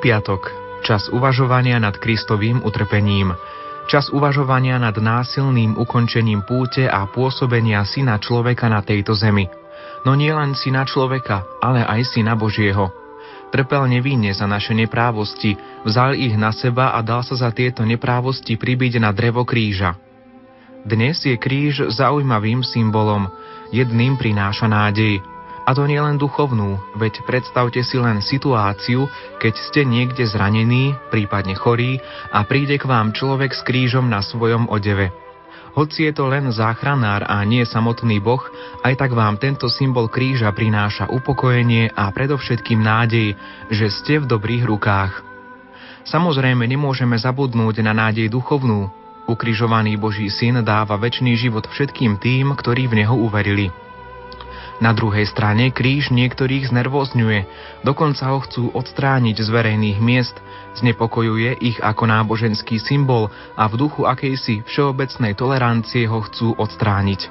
Piatok, čas uvažovania nad Kristovým utrpením, čas uvažovania nad násilným ukončením púte a pôsobenia syna človeka na tejto zemi. No nie len syna človeka, ale aj syna Božieho. Trpel nevinne za naše neprávosti, vzal ich na seba a dal sa za tieto neprávosti pribiť na drevo kríža. Dnes je kríž zaujímavým symbolom, jedným prináša nádej, a to nielen duchovnú, veď predstavte si len situáciu, keď ste niekde zranení, prípadne chorí a príde k vám človek s krížom na svojom odeve. Hoci je to len záchranár a nie samotný Boh, aj tak vám tento symbol kríža prináša upokojenie a predovšetkým nádej, že ste v dobrých rukách. Samozrejme nemôžeme zabudnúť na nádej duchovnú. Ukrižovaný Boží syn dáva väčší život všetkým tým, ktorí v Neho uverili. Na druhej strane kríž niektorých znervozňuje, dokonca ho chcú odstrániť z verejných miest, znepokojuje ich ako náboženský symbol a v duchu akejsi všeobecnej tolerancie ho chcú odstrániť.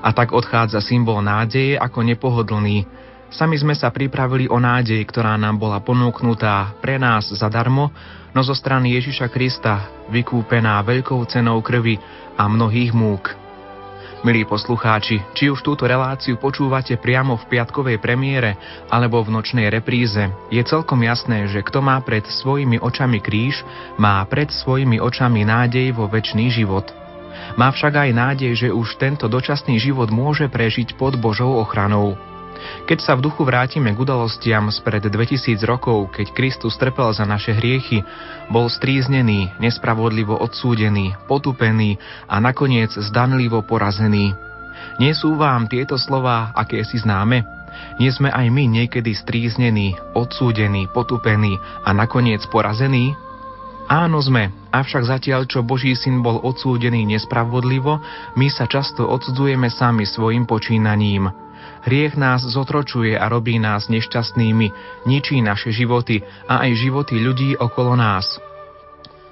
A tak odchádza symbol nádeje ako nepohodlný. Sami sme sa pripravili o nádej, ktorá nám bola ponúknutá pre nás zadarmo, no zo strany Ježiša Krista, vykúpená veľkou cenou krvi a mnohých múk. Milí poslucháči, či už túto reláciu počúvate priamo v piatkovej premiére alebo v nočnej repríze, je celkom jasné, že kto má pred svojimi očami kríž, má pred svojimi očami nádej vo väčší život. Má však aj nádej, že už tento dočasný život môže prežiť pod Božou ochranou. Keď sa v duchu vrátime k udalostiam spred 2000 rokov, keď Kristus trpel za naše hriechy, bol stríznený, nespravodlivo odsúdený, potupený a nakoniec zdanlivo porazený. Nie sú vám tieto slova aké si známe? Nie sme aj my niekedy stríznení, odsúdení, potupení a nakoniec porazení? Áno sme, avšak zatiaľ, čo Boží syn bol odsúdený nespravodlivo, my sa často odsudzujeme sami svojim počínaním. Hriech nás zotročuje a robí nás nešťastnými, ničí naše životy a aj životy ľudí okolo nás.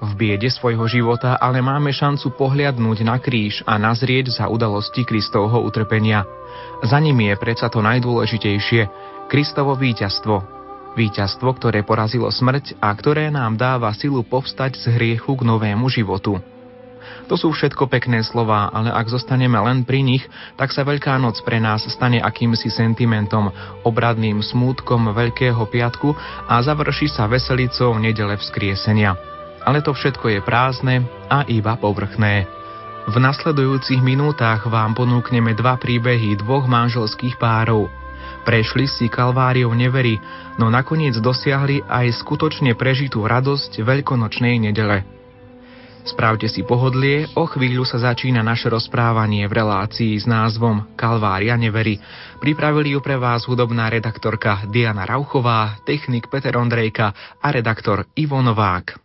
V biede svojho života ale máme šancu pohliadnúť na kríž a nazrieť za udalosti Kristovho utrpenia. Za ním je predsa to najdôležitejšie – Kristovo víťazstvo. Víťazstvo, ktoré porazilo smrť a ktoré nám dáva silu povstať z hriechu k novému životu. To sú všetko pekné slová, ale ak zostaneme len pri nich, tak sa Veľká noc pre nás stane akýmsi sentimentom, obradným smútkom Veľkého piatku a završí sa veselicou nedele vzkriesenia. Ale to všetko je prázdne a iba povrchné. V nasledujúcich minútach vám ponúkneme dva príbehy dvoch manželských párov. Prešli si kalváriou nevery, no nakoniec dosiahli aj skutočne prežitú radosť veľkonočnej nedele. Správte si pohodlie, o chvíľu sa začína naše rozprávanie v relácii s názvom Kalvária nevery. Pripravili ju pre vás hudobná redaktorka Diana Rauchová, technik Peter Ondrejka a redaktor Ivo Novák.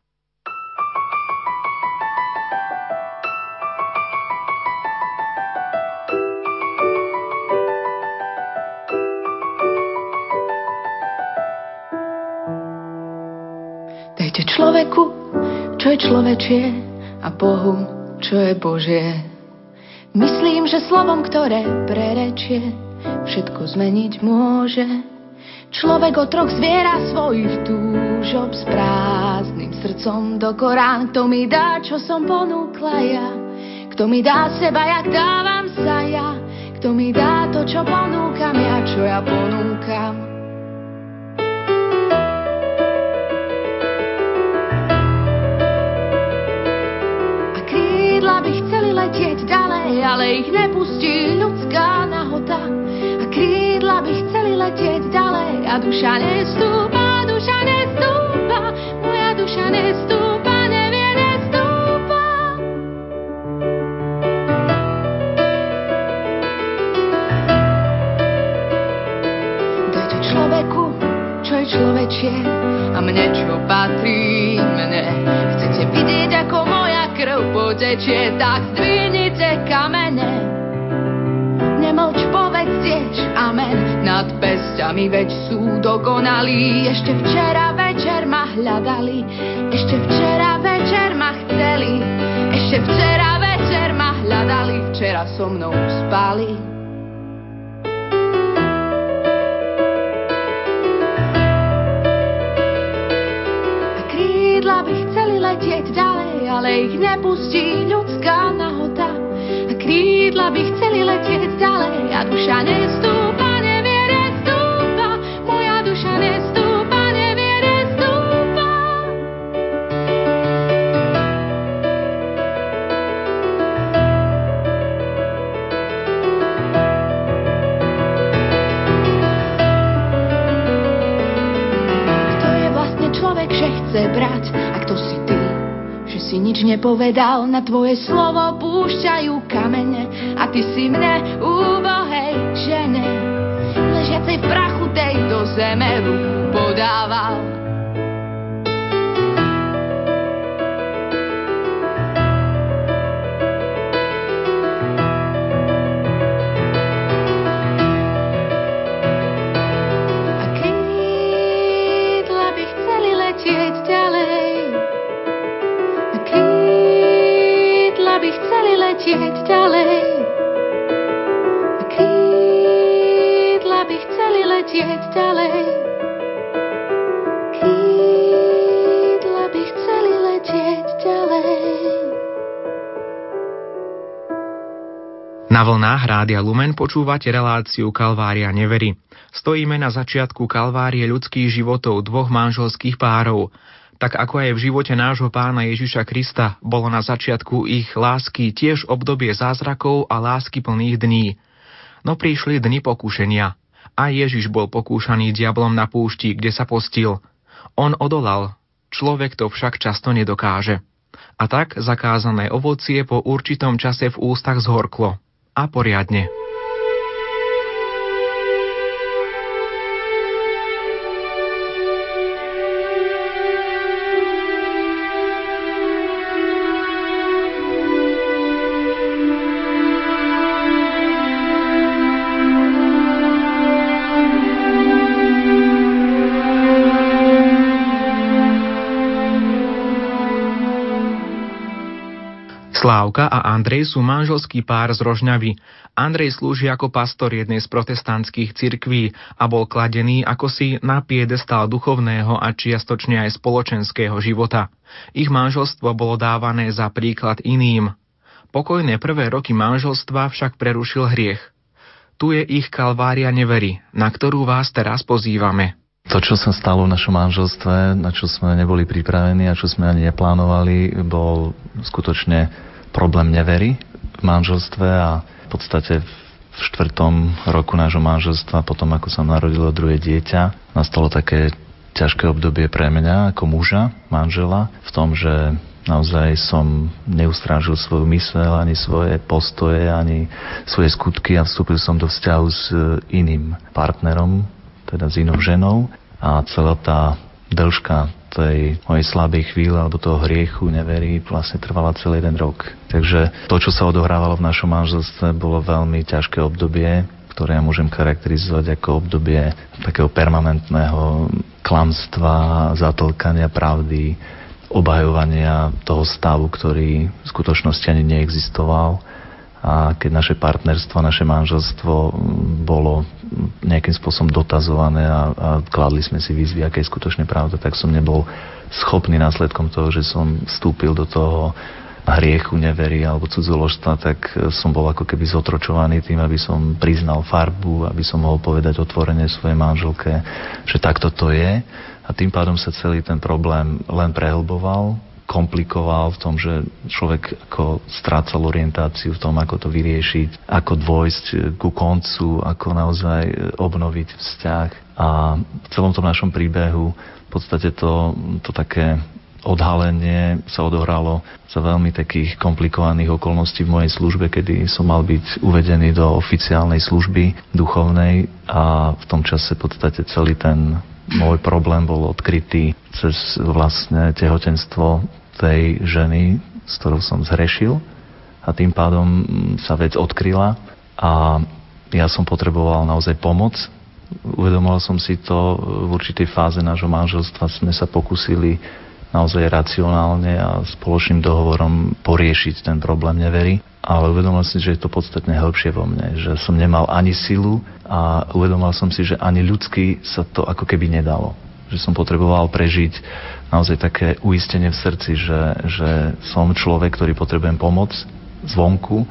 Dajte človeku, čo je človečie, a Bohu, čo je Božie. Myslím, že slovom, ktoré prerečie, všetko zmeniť môže. Človek otrok zviera svojich túžob s prázdnym srdcom do Korán. Kto mi dá, čo som ponúkla ja? Kto mi dá seba, jak dávam sa ja? Kto mi dá to, čo ponúkam ja, čo ja ponúkam? Letieť ďalej, ale ich nepustí ľudská nahota. A krídla by chceli letieť ďalej a duša nestúpa, duša nestúpa, moja duša nestúpa, človečie a mne, čo patrí mne. Chcete vidieť, ako krv potečie, tak zdvihnite kamene. Nemlč, povedz tiež amen nad pestiami, veď sú dokonalí. Ešte včera večer ma hľadali, ešte včera večer ma chceli, ešte včera večer ma hľadali, včera so mnou spali. krídla by chceli letieť ďalej ich nepustí ľudská nahota. A krídla by chceli letieť ďalej a duša nestúpa, nepovedal, na tvoje slovo púšťajú kamene. A ty si mne úbohej žene ležiacej v prachu tejto zeme. Ruku Na vlnách Rádia Lumen počúvate reláciu Kalvária nevery. Stojíme na začiatku kalvárie ľudských životov dvoch manželských párov. Tak ako aj v živote nášho pána Ježiša Krista bolo na začiatku ich lásky tiež obdobie zázrakov a lásky plných dní. No prišli dni pokúšenia. A Ježiš bol pokúšaný diablom na púšti, kde sa postil. On odolal, človek to však často nedokáže. A tak zakázané ovocie po určitom čase v ústach zhorklo. A poriadne. Slávka a Andrej sú manželský pár z Rožňavy. Andrej slúži ako pastor jednej z protestantských cirkví a bol kladený ako si na piedestal duchovného a čiastočne aj spoločenského života. Ich manželstvo bolo dávané za príklad iným. Pokojné prvé roky manželstva však prerušil hriech. Tu je ich kalvária nevery, na ktorú vás teraz pozývame. To, čo sa stalo v našom manželstve, na čo sme neboli pripravení a čo sme ani neplánovali, bol skutočne problém nevery v manželstve a v podstate v štvrtom roku nášho manželstva, potom ako sa narodilo druhé dieťa, nastalo také ťažké obdobie pre mňa ako muža, manžela, v tom, že naozaj som neustrážil svoju myseľ, ani svoje postoje, ani svoje skutky a vstúpil som do vzťahu s iným partnerom, teda s inou ženou. A celá tá dĺžka tej mojej slabej chvíle alebo toho hriechu, neverí, vlastne trvala celý jeden rok. Takže to, čo sa odohrávalo v našom manželstve, bolo veľmi ťažké obdobie, ktoré ja môžem charakterizovať ako obdobie takého permanentného klamstva, zatlkania pravdy, obhajovania toho stavu, ktorý v skutočnosti ani neexistoval a keď naše partnerstvo, naše manželstvo bolo nejakým spôsobom dotazované a, a kladli sme si výzvy, aké je skutočne pravda, tak som nebol schopný následkom toho, že som vstúpil do toho hriechu, neverí alebo cudzoložstva, tak som bol ako keby zotročovaný tým, aby som priznal farbu, aby som mohol povedať otvorene svojej manželke, že takto to je. A tým pádom sa celý ten problém len prehlboval, komplikoval v tom, že človek ako strácal orientáciu v tom, ako to vyriešiť, ako dôjsť ku koncu, ako naozaj obnoviť vzťah. A v celom tom našom príbehu v podstate to, to také odhalenie sa odohralo za veľmi takých komplikovaných okolností v mojej službe, kedy som mal byť uvedený do oficiálnej služby duchovnej a v tom čase v podstate celý ten môj problém bol odkrytý cez vlastne tehotenstvo tej ženy, s ktorou som zhrešil a tým pádom sa vec odkryla a ja som potreboval naozaj pomoc. Uvedomoval som si to v určitej fáze nášho manželstva. Sme sa pokúsili naozaj racionálne a spoločným dohovorom poriešiť ten problém nevery. Ale uvedomil som si, že je to podstatne hĺbšie vo mne, že som nemal ani silu a uvedomil som si, že ani ľudsky sa to ako keby nedalo. že som potreboval prežiť naozaj také uistenie v srdci, že, že som človek, ktorý potrebujem pomoc zvonku,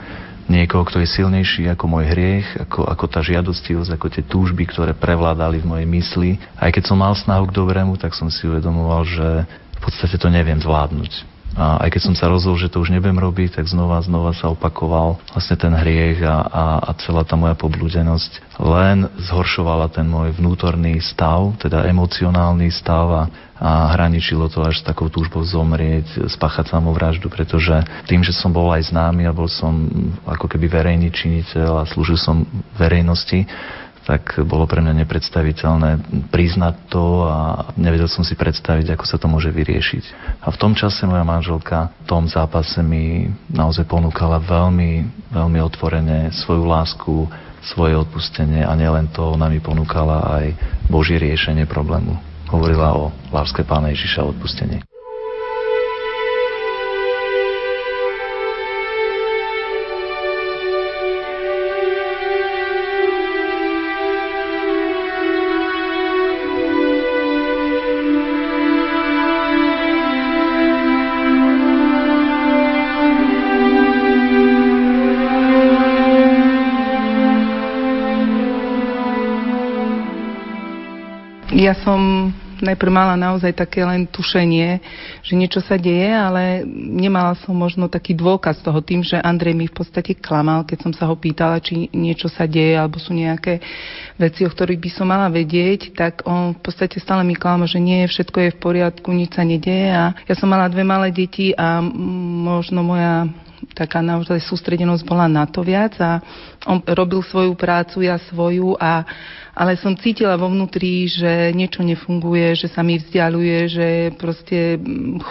niekoho, kto je silnejší ako môj hriech, ako, ako tá žiadostivosť, ako tie túžby, ktoré prevládali v mojej mysli. Aj keď som mal snahu k dobrému, tak som si uvedomoval, že v podstate to neviem zvládnuť a aj keď som sa rozhodol, že to už nebudem robiť, tak znova, znova sa opakoval vlastne ten hriech a, a, a celá tá moja poblúdenosť len zhoršovala ten môj vnútorný stav, teda emocionálny stav a, a hraničilo to až s takou túžbou zomrieť, spáchať samovraždu, pretože tým, že som bol aj známy a bol som ako keby verejný činiteľ a slúžil som verejnosti, tak bolo pre mňa nepredstaviteľné priznať to a nevedel som si predstaviť, ako sa to môže vyriešiť. A v tom čase moja manželka v tom zápase mi naozaj ponúkala veľmi, veľmi otvorene svoju lásku, svoje odpustenie a nielen to, ona mi ponúkala aj Božie riešenie problému. Hovorila o láske Pána Ježiša a odpustení. Ja som najprv mala naozaj také len tušenie, že niečo sa deje, ale nemala som možno taký dôkaz toho tým, že Andrej mi v podstate klamal, keď som sa ho pýtala, či niečo sa deje, alebo sú nejaké veci, o ktorých by som mala vedieť, tak on v podstate stále mi klamal, že nie, všetko je v poriadku, nič sa nedeje. A ja som mala dve malé deti a možno moja taká naozaj sústredenosť bola na to viac a on robil svoju prácu, ja svoju a ale som cítila vo vnútri, že niečo nefunguje, že sa mi vzdialuje, že proste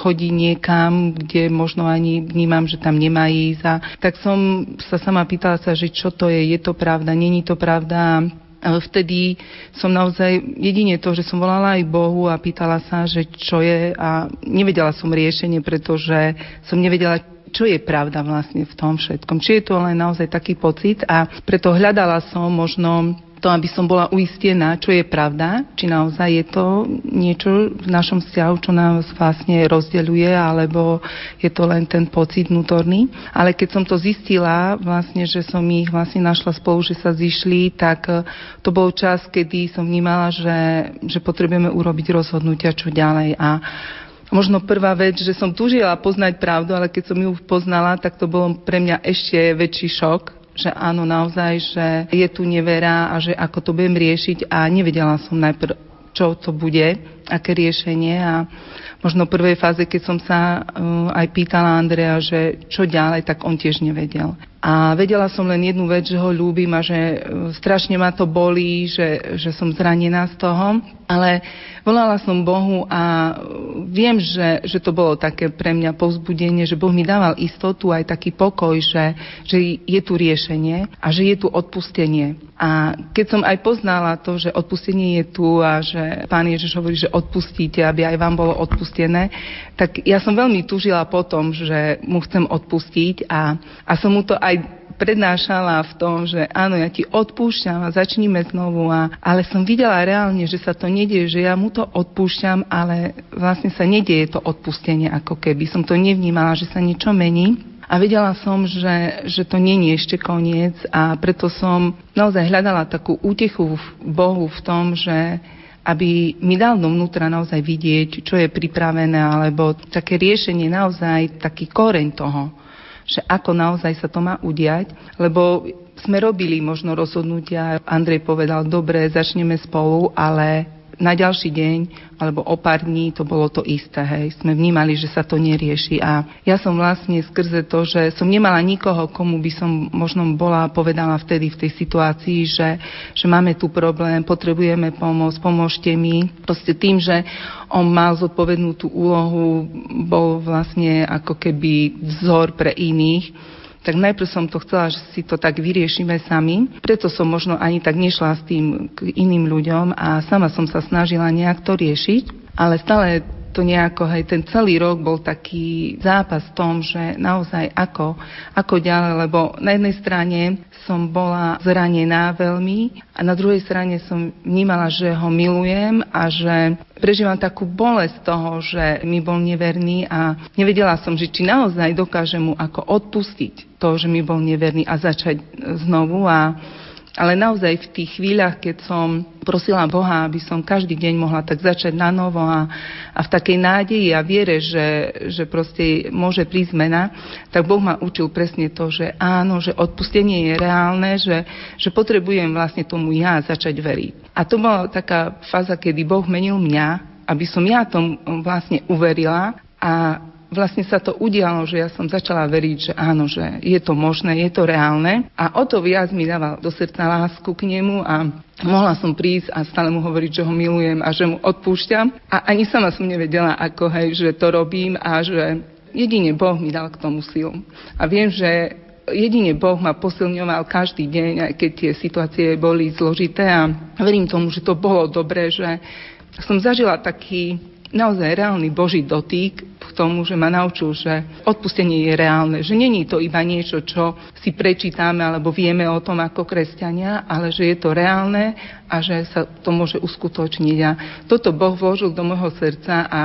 chodí niekam, kde možno ani vnímam, že tam nemá ísť. A tak som sa sama pýtala sa, že čo to je, je to pravda, není to pravda. Vtedy som naozaj jedine to, že som volala aj Bohu a pýtala sa, že čo je a nevedela som riešenie, pretože som nevedela, čo je pravda vlastne v tom všetkom. Či je to len naozaj taký pocit a preto hľadala som možno to, aby som bola uistená, čo je pravda, či naozaj je to niečo v našom vzťahu, čo nás vlastne rozdeľuje, alebo je to len ten pocit vnútorný. Ale keď som to zistila, vlastne, že som ich vlastne našla spolu, že sa zišli, tak e, to bol čas, kedy som vnímala, že, že potrebujeme urobiť rozhodnutia, čo ďalej. A možno prvá vec, že som tužila poznať pravdu, ale keď som ju poznala, tak to bolo pre mňa ešte väčší šok, že áno, naozaj, že je tu nevera a že ako to budem riešiť a nevedela som najprv, čo to bude, aké riešenie a možno v prvej fáze, keď som sa uh, aj pýtala Andrea, že čo ďalej, tak on tiež nevedel. A vedela som len jednu vec, že ho ľúbim a že uh, strašne ma to bolí, že, že som zranená z toho, ale volala som Bohu a viem, že, že to bolo také pre mňa povzbudenie, že Boh mi dával istotu, aj taký pokoj, že, že je tu riešenie a že je tu odpustenie. A keď som aj poznala to, že odpustenie je tu a že Pán Ježiš hovorí, že odpustíte, aby aj vám bolo odpustené, tak ja som veľmi tužila potom, že mu chcem odpustiť a, a som mu to aj prednášala v tom, že áno, ja ti odpúšťam a začníme znovu. A, ale som videla reálne, že sa to nedieje, že ja mu to odpúšťam, ale vlastne sa nedieje to odpustenie ako keby. Som to nevnímala, že sa niečo mení. A vedela som, že, že to nie je ešte koniec a preto som naozaj hľadala takú útechu v Bohu v tom, že aby mi dal dovnútra naozaj vidieť, čo je pripravené, alebo také riešenie, naozaj taký koreň toho že ako naozaj sa to má udiať, lebo sme robili možno rozhodnutia, Andrej povedal, dobre, začneme spolu, ale na ďalší deň alebo o pár dní to bolo to isté. Hej. Sme vnímali, že sa to nerieši. A ja som vlastne skrze to, že som nemala nikoho, komu by som možno bola povedala vtedy v tej situácii, že, že máme tu problém, potrebujeme pomoc, pomôžte mi. Proste tým, že on mal zodpovednú tú úlohu, bol vlastne ako keby vzor pre iných tak najprv som to chcela, že si to tak vyriešime sami. Preto som možno ani tak nešla s tým k iným ľuďom a sama som sa snažila nejak to riešiť, ale stále to nejako, hej, ten celý rok bol taký zápas v tom, že naozaj ako, ako ďalej, lebo na jednej strane som bola zranená veľmi a na druhej strane som vnímala, že ho milujem a že prežívam takú bolesť toho, že mi bol neverný a nevedela som, že či naozaj dokážem mu ako odpustiť to, že mi bol neverný a začať znovu a ale naozaj v tých chvíľach, keď som prosila Boha, aby som každý deň mohla tak začať na novo a, a v takej nádeji a viere, že, že proste môže prísť zmena, tak Boh ma učil presne to, že áno, že odpustenie je reálne, že, že potrebujem vlastne tomu ja začať veriť. A to bola taká fáza, kedy Boh menil mňa, aby som ja tomu vlastne uverila a vlastne sa to udialo, že ja som začala veriť, že áno, že je to možné, je to reálne. A o to viac mi dával do srdca lásku k nemu a mohla som prísť a stále mu hovoriť, že ho milujem a že mu odpúšťam. A ani sama som nevedela, ako hej, že to robím a že jedine Boh mi dal k tomu silu. A viem, že jedine Boh ma posilňoval každý deň, aj keď tie situácie boli zložité. A verím tomu, že to bolo dobré, že som zažila taký naozaj reálny Boží dotyk k tomu, že ma naučil, že odpustenie je reálne, že není to iba niečo, čo si prečítame alebo vieme o tom ako kresťania, ale že je to reálne a že sa to môže uskutočniť. A toto Boh vložil do môjho srdca a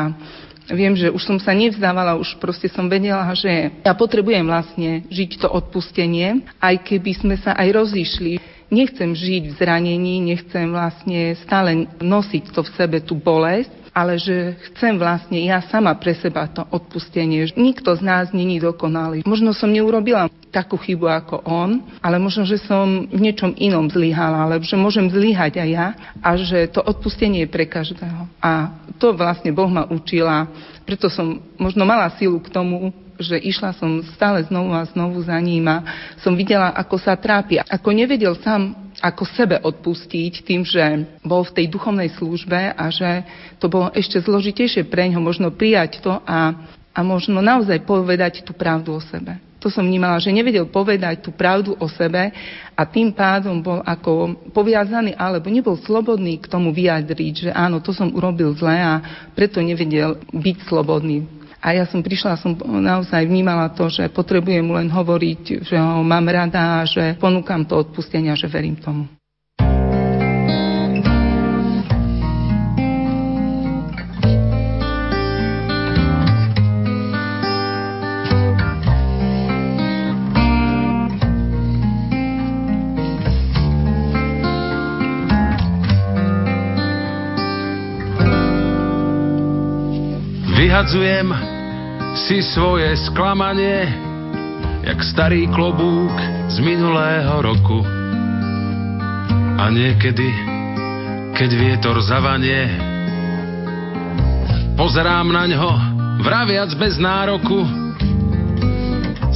Viem, že už som sa nevzdávala, už proste som vedela, že ja potrebujem vlastne žiť to odpustenie, aj keby sme sa aj rozišli. Nechcem žiť v zranení, nechcem vlastne stále nosiť to v sebe, tú bolesť, ale že chcem vlastne ja sama pre seba to odpustenie. Nikto z nás není dokonalý. Možno som neurobila takú chybu ako on, ale možno, že som v niečom inom zlyhala, alebo že môžem zlyhať aj ja a že to odpustenie je pre každého. A to vlastne Boh ma učila, preto som možno mala silu k tomu, že išla som stále znovu a znovu za ním a som videla, ako sa trápi. Ako nevedel sám, ako sebe odpustiť tým, že bol v tej duchovnej službe a že to bolo ešte zložitejšie pre ňo možno prijať to a, a možno naozaj povedať tú pravdu o sebe. To som vnímala, že nevedel povedať tú pravdu o sebe a tým pádom bol ako poviazaný alebo nebol slobodný k tomu vyjadriť, že áno, to som urobil zle a preto nevedel byť slobodný a ja som prišla, som naozaj vnímala to, že potrebujem len hovoriť, že ho mám rada že ponúkam to odpustenia, že verím tomu. Vyhadzujem si svoje sklamanie, jak starý klobúk z minulého roku. A niekedy, keď vietor zavanie, pozerám na ňo, vraviac bez nároku.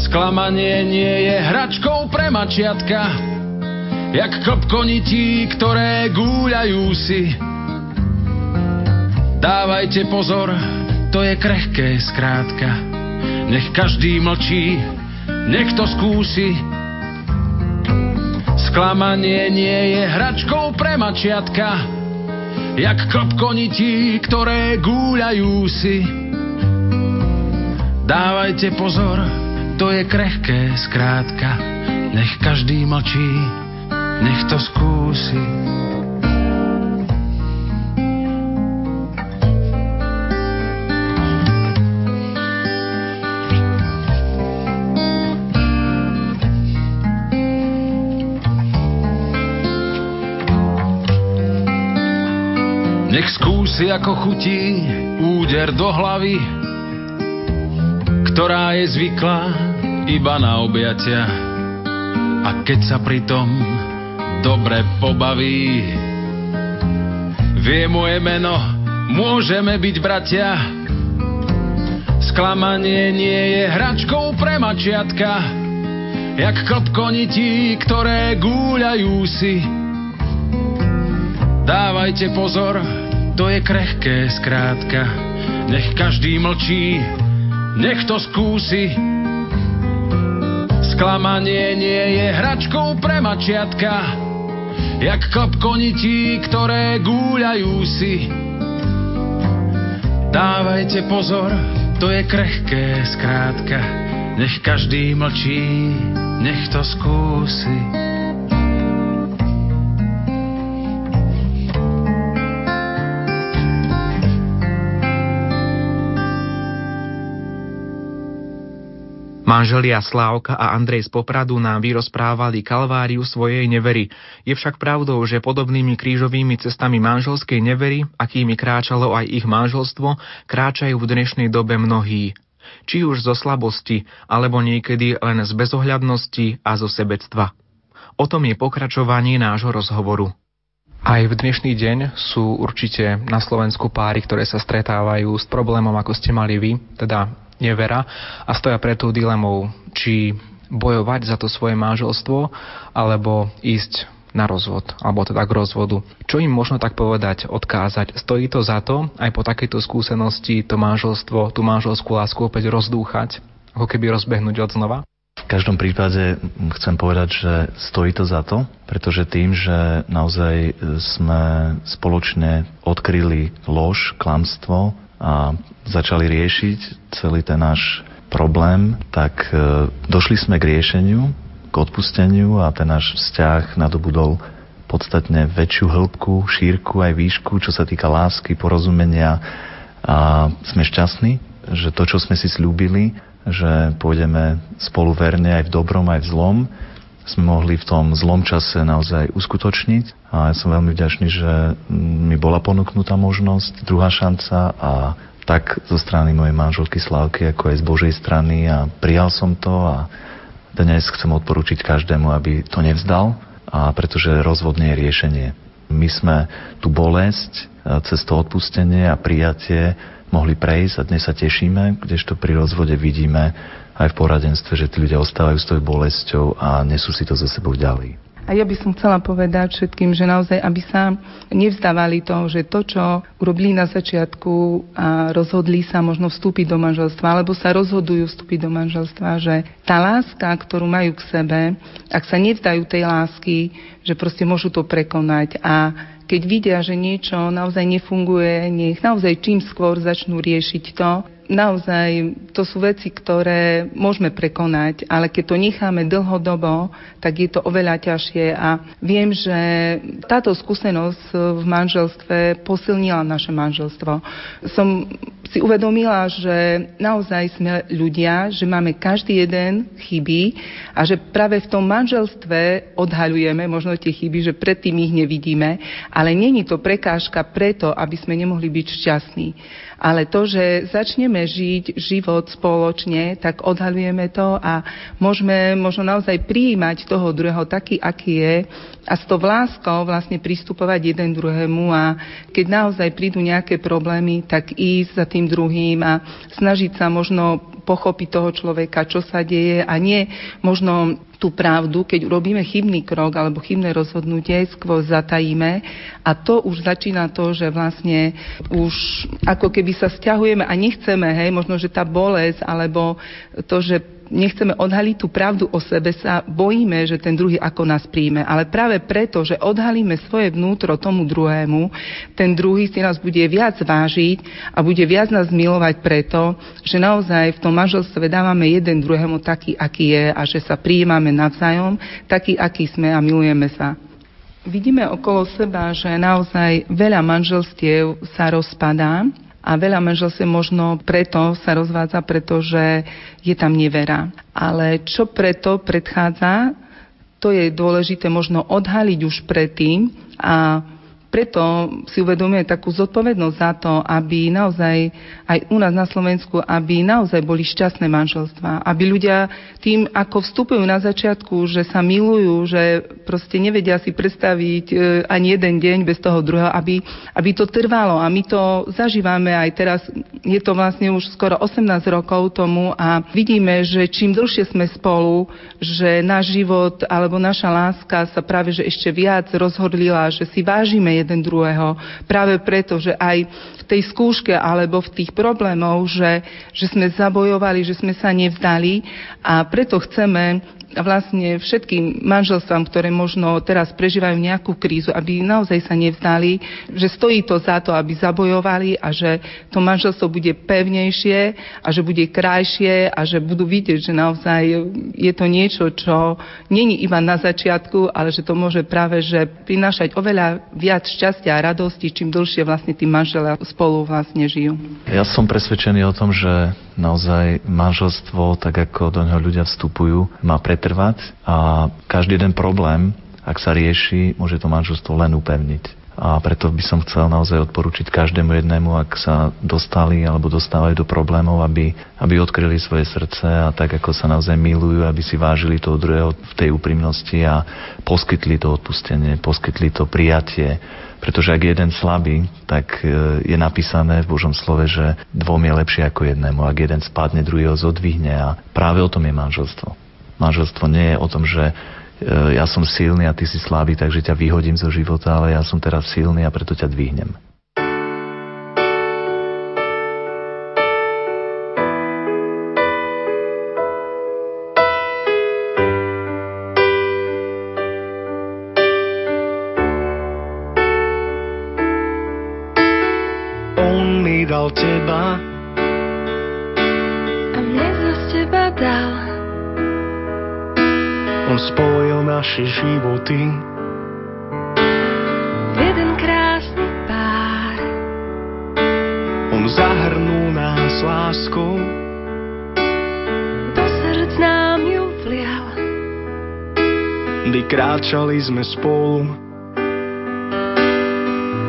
Sklamanie nie je hračkou pre mačiatka, jak klopkonití, ktoré gúľajú si. Dávajte pozor, to je krehké skrátka. Nech každý mlčí, nech to skúsi. Sklamanie nie je hračkou pre mačiatka, jak klopkonití, ktoré gúľajú si. Dávajte pozor, to je krehké skrátka. Nech každý mlčí, nech to skúsi. Nech skúsi ako chutí úder do hlavy, ktorá je zvyklá iba na objatia. A keď sa pritom dobre pobaví, vie moje meno, môžeme byť bratia. Sklamanie nie je hračkou pre mačiatka, jak klopkonití, ktoré gúľajú si. Dávajte pozor, to je krehké skrátka. Nech každý mlčí, nech to skúsi. Sklamanie nie je hračkou pre mačiatka, jak klop konití, ktoré gúľajú si. Dávajte pozor, to je krehké skrátka, nech každý mlčí, nech to skúsi. Manželia Slávka a Andrej z Popradu nám vyrozprávali kalváriu svojej nevery. Je však pravdou, že podobnými krížovými cestami manželskej nevery, akými kráčalo aj ich manželstvo, kráčajú v dnešnej dobe mnohí. Či už zo slabosti, alebo niekedy len z bezohľadnosti a zo sebectva. O tom je pokračovanie nášho rozhovoru. Aj v dnešný deň sú určite na Slovensku páry, ktoré sa stretávajú s problémom, ako ste mali vy, teda nevera a stoja pred tou dilemou, či bojovať za to svoje manželstvo alebo ísť na rozvod, alebo teda k rozvodu. Čo im možno tak povedať, odkázať? Stojí to za to, aj po takejto skúsenosti, to manželstvo, tú manželskú lásku opäť rozdúchať, ako keby rozbehnúť od znova? V každom prípade chcem povedať, že stojí to za to, pretože tým, že naozaj sme spoločne odkryli lož, klamstvo, a začali riešiť celý ten náš problém, tak e, došli sme k riešeniu, k odpusteniu a ten náš vzťah nadobudol podstatne väčšiu hĺbku, šírku aj výšku, čo sa týka lásky, porozumenia. A sme šťastní, že to, čo sme si slúbili, že pôjdeme spolu verne aj v dobrom, aj v zlom, sme mohli v tom zlom čase naozaj uskutočniť. A ja som veľmi vďačný, že mi bola ponúknutá možnosť, druhá šanca. A tak zo strany mojej manželky Slavky, ako aj z Božej strany. A prijal som to a dnes chcem odporučiť každému, aby to nevzdal. A pretože rozvod nie je riešenie. My sme tú bolesť cez to odpustenie a prijatie mohli prejsť a dnes sa tešíme, kdežto pri rozvode vidíme, aj v poradenstve, že tí ľudia ostávajú s tou bolesťou a nesú si to za sebou ďalej. A ja by som chcela povedať všetkým, že naozaj, aby sa nevzdávali to, že to, čo urobili na začiatku a rozhodli sa možno vstúpiť do manželstva, alebo sa rozhodujú vstúpiť do manželstva, že tá láska, ktorú majú k sebe, ak sa nevzdajú tej lásky, že proste môžu to prekonať a keď vidia, že niečo naozaj nefunguje, nech naozaj čím skôr začnú riešiť to, naozaj to sú veci, ktoré môžeme prekonať, ale keď to necháme dlhodobo, tak je to oveľa ťažšie a viem, že táto skúsenosť v manželstve posilnila naše manželstvo. Som si uvedomila, že naozaj sme ľudia, že máme každý jeden chyby a že práve v tom manželstve odhaľujeme možno tie chyby, že predtým ich nevidíme, ale není to prekážka preto, aby sme nemohli byť šťastní ale to, že začneme žiť život spoločne, tak odhalujeme to a môžeme možno naozaj prijímať toho druhého taký, aký je a s to láskou vlastne pristupovať jeden druhému a keď naozaj prídu nejaké problémy, tak ísť za tým druhým a snažiť sa možno pochopiť toho človeka, čo sa deje a nie možno tú pravdu, keď urobíme chybný krok alebo chybné rozhodnutie, skôr zatajíme. A to už začína to, že vlastne už ako keby sa stiahujeme a nechceme, hej, možno, že tá bolesť alebo to, že nechceme odhaliť tú pravdu o sebe, sa bojíme, že ten druhý ako nás príjme. Ale práve preto, že odhalíme svoje vnútro tomu druhému, ten druhý si nás bude viac vážiť a bude viac nás milovať preto, že naozaj v tom manželstve dávame jeden druhému taký, aký je a že sa prijímame navzájom, taký, aký sme a milujeme sa. Vidíme okolo seba, že naozaj veľa manželstiev sa rozpadá a veľa manželstiev možno preto sa rozvádza, pretože je tam nevera. Ale čo preto predchádza, to je dôležité možno odhaliť už predtým a preto si uvedomuje takú zodpovednosť za to, aby naozaj aj u nás na Slovensku, aby naozaj boli šťastné manželstva. Aby ľudia tým, ako vstupujú na začiatku, že sa milujú, že proste nevedia si predstaviť e, ani jeden deň bez toho druhého, aby, aby to trvalo. A my to zažívame aj teraz, je to vlastne už skoro 18 rokov tomu a vidíme, že čím dlhšie sme spolu, že náš život alebo naša láska sa práve že ešte viac rozhodlila, že si vážime jeden druhého. Práve preto, že aj v tej skúške alebo v tých problémoch, že, že sme zabojovali, že sme sa nevzdali a preto chceme vlastne všetkým manželstvám, ktoré možno teraz prežívajú nejakú krízu, aby naozaj sa nevzdali, že stojí to za to, aby zabojovali a že to manželstvo bude pevnejšie a že bude krajšie a že budú vidieť, že naozaj je to niečo, čo není iba na začiatku, ale že to môže práve že prinášať oveľa viac šťastia a radosti, čím dlhšie vlastne tí manželia spolu vlastne žijú. Ja som presvedčený o tom, že naozaj manželstvo, tak ako do neho ľudia vstupujú, má pretrvať a každý jeden problém, ak sa rieši, môže to manželstvo len upevniť. A preto by som chcel naozaj odporučiť každému jednému, ak sa dostali alebo dostávajú do problémov, aby, aby odkryli svoje srdce a tak, ako sa naozaj milujú, aby si vážili toho druhého v tej úprimnosti a poskytli to odpustenie, poskytli to prijatie. Pretože ak je jeden slabý, tak e, je napísané v Božom slove, že dvom je lepšie ako jednému. Ak jeden spadne, druhý ho zodvihne a práve o tom je manželstvo. Manželstvo nie je o tom, že ja som silný a ty si slabý, takže ťa vyhodím zo života, ale ja som teraz silný a preto ťa dvihnem. On spojil naše životy jeden krásny pár. On zahrnul nás láskou do srdc nám ju vlial. Kdy kráčali sme spolu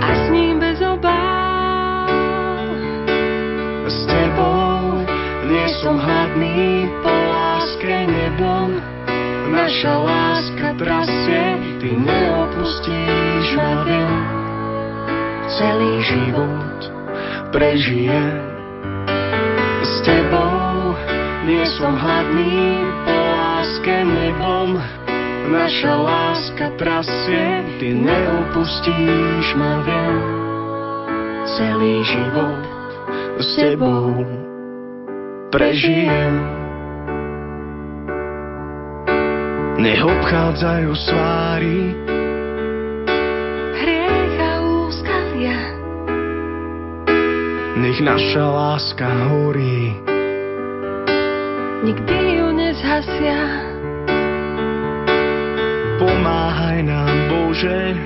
a s ním bez obál. S tebou nie som hladný po láske nebom naša láska trasie, ty neopustíš ma viem. Celý život prežijem s tebou, nie som hladný po láske nebom. Naša láska trasie, ty neopustíš ma viem. Celý život s tebou prežijem. Nech obchádzajú svári. Hriech a úskalia. Nech naša láska horí. Nikdy ju nezhasia. Pomáhaj nám Bože.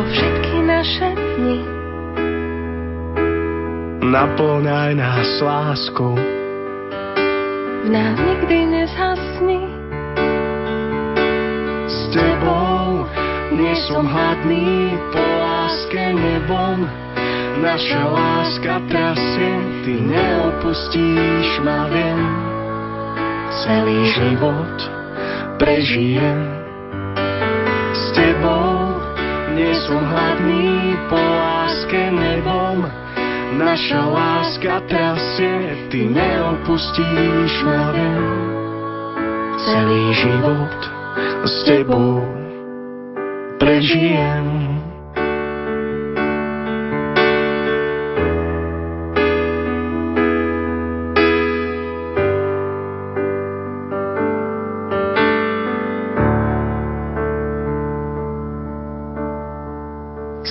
Po všetky naše dni. Naplňaj nás láskou. V nás nikdy nezhasni som hladný po láske nebom. Naša láska trasie Ty neopustíš ma viem. Celý život prežijem. S tebou Nie som hladný po láske nebom. Naša láska trasie Ty neopustíš ma viem. Celý život s tebou prežijem.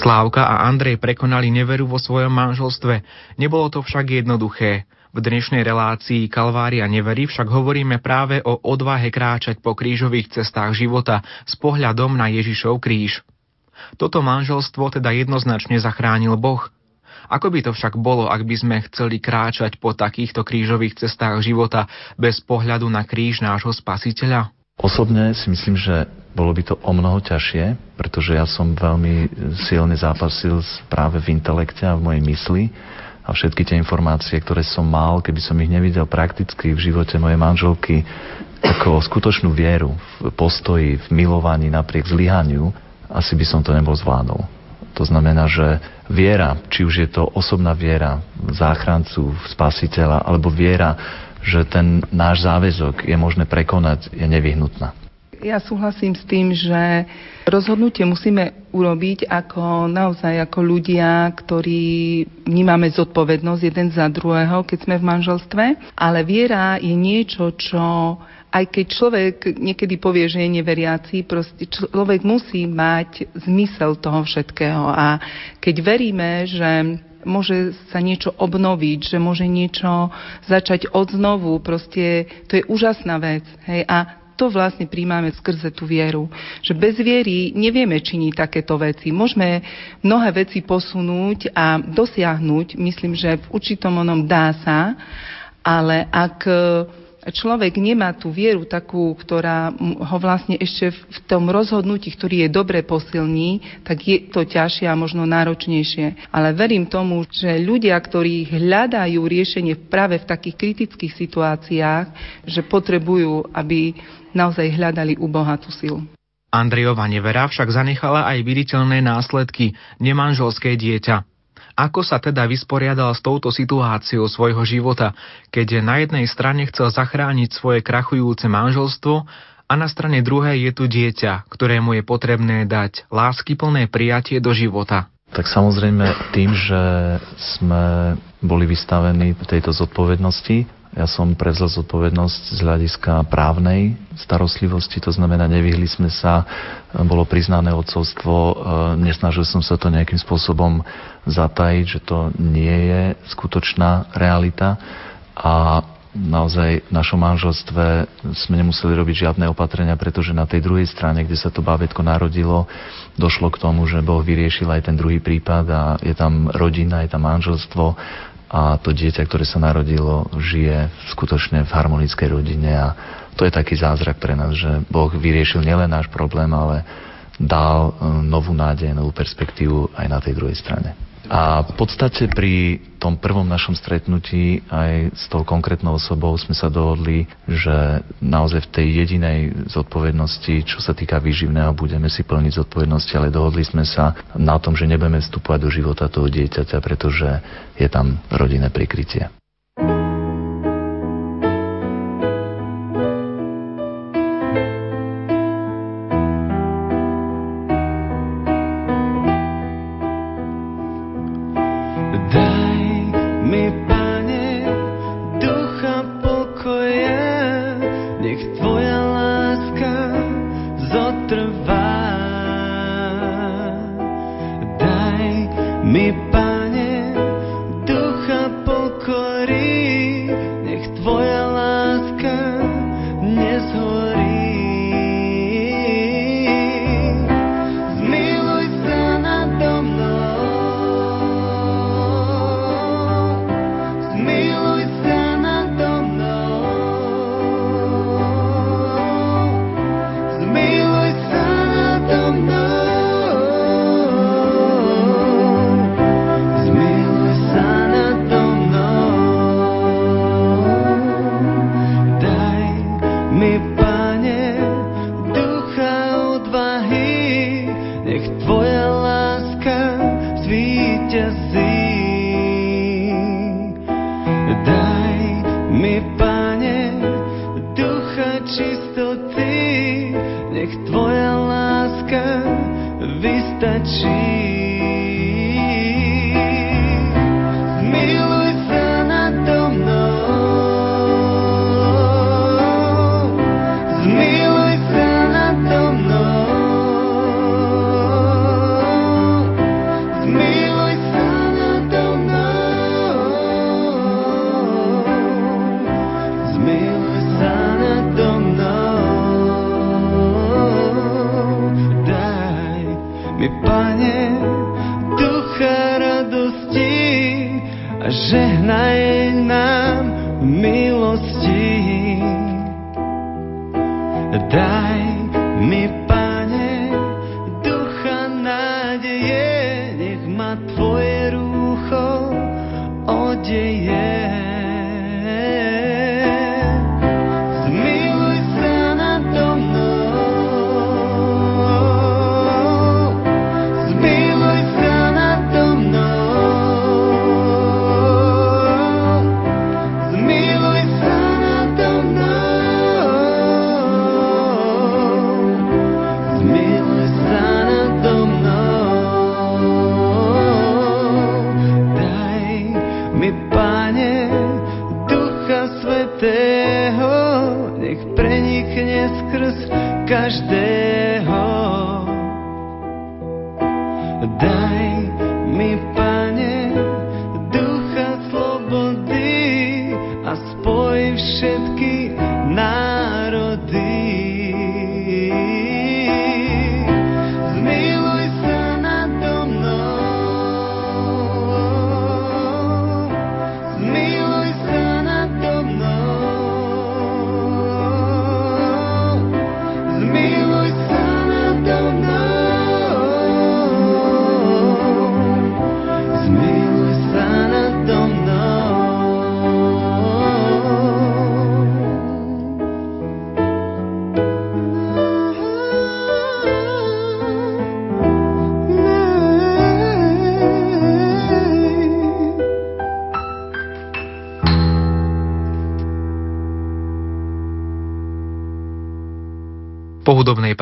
Slávka a Andrej prekonali neveru vo svojom manželstve. Nebolo to však jednoduché. V dnešnej relácii Kalvária neverí však hovoríme práve o odvahe kráčať po krížových cestách života s pohľadom na Ježišov kríž. Toto manželstvo teda jednoznačne zachránil Boh. Ako by to však bolo, ak by sme chceli kráčať po takýchto krížových cestách života bez pohľadu na kríž nášho spasiteľa? Osobne si myslím, že bolo by to o mnoho ťažšie, pretože ja som veľmi silne zápasil práve v intelekte a v mojej mysli a všetky tie informácie, ktoré som mal, keby som ich nevidel prakticky v živote mojej manželky ako skutočnú vieru v postoji, v milovaní napriek zlyhaniu, asi by som to nebol zvládol. To znamená, že viera, či už je to osobná viera v záchrancu, v spasiteľa, alebo viera, že ten náš záväzok je možné prekonať, je nevyhnutná. Ja súhlasím s tým, že rozhodnutie musíme urobiť ako naozaj ako ľudia, ktorí vnímame zodpovednosť jeden za druhého, keď sme v manželstve, ale viera je niečo, čo aj keď človek niekedy povie, že je neveriaci, proste človek musí mať zmysel toho všetkého. A keď veríme, že môže sa niečo obnoviť, že môže niečo začať od znovu, proste to je úžasná vec. Hej? A to vlastne príjmame skrze tú vieru. Že bez viery nevieme činiť takéto veci. Môžeme mnohé veci posunúť a dosiahnuť, myslím, že v určitom onom dá sa, ale ak človek nemá tú vieru takú, ktorá ho vlastne ešte v tom rozhodnutí, ktorý je dobre posilní, tak je to ťažšie a možno náročnejšie. Ale verím tomu, že ľudia, ktorí hľadajú riešenie práve v takých kritických situáciách, že potrebujú, aby naozaj hľadali u Boha tú silu. Andrejova nevera však zanechala aj viditeľné následky, nemanželské dieťa. Ako sa teda vysporiadal s touto situáciou svojho života, keď na jednej strane chcel zachrániť svoje krachujúce manželstvo a na strane druhej je tu dieťa, ktorému je potrebné dať láskyplné prijatie do života? Tak samozrejme tým, že sme boli vystavení tejto zodpovednosti, ja som prevzal zodpovednosť z hľadiska právnej starostlivosti, to znamená, nevyhli sme sa, bolo priznané odcovstvo, e, nesnažil som sa to nejakým spôsobom zatajiť, že to nie je skutočná realita. A naozaj v našom manželstve sme nemuseli robiť žiadne opatrenia, pretože na tej druhej strane, kde sa to bábetko narodilo, došlo k tomu, že Boh vyriešil aj ten druhý prípad a je tam rodina, je tam manželstvo a to dieťa, ktoré sa narodilo, žije skutočne v harmonickej rodine a to je taký zázrak pre nás, že Boh vyriešil nielen náš problém, ale dal e, novú nádej, novú perspektívu aj na tej druhej strane. A v podstate pri tom prvom našom stretnutí aj s tou konkrétnou osobou sme sa dohodli, že naozaj v tej jedinej zodpovednosti, čo sa týka výživného, budeme si plniť zodpovednosti, ale dohodli sme sa na tom, že nebudeme vstupovať do života toho dieťaťa, pretože je tam rodinné prikrytie.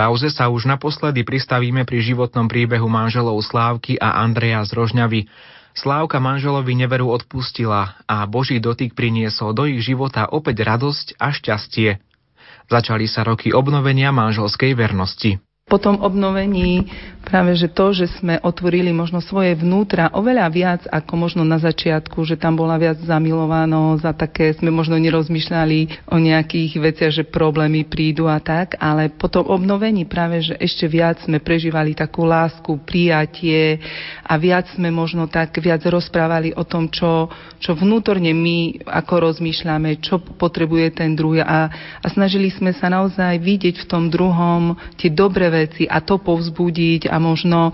Pauze sa už naposledy pristavíme pri životnom príbehu manželov Slávky a Andreja z Rožňavy. Slávka manželovi neveru odpustila a Boží dotyk priniesol do ich života opäť radosť a šťastie. Začali sa roky obnovenia manželskej vernosti. po tom obnovení práve, že to, že sme otvorili možno svoje vnútra oveľa viac ako možno na začiatku, že tam bola viac zamilovanosť a také sme možno nerozmýšľali o nejakých veciach, že problémy prídu a tak, ale po tom obnovení práve, že ešte viac sme prežívali takú lásku, prijatie a viac sme možno tak viac rozprávali o tom, čo, čo vnútorne my ako rozmýšľame, čo potrebuje ten druhý a, a snažili sme sa naozaj vidieť v tom druhom tie dobré veci a to povzbudiť a možno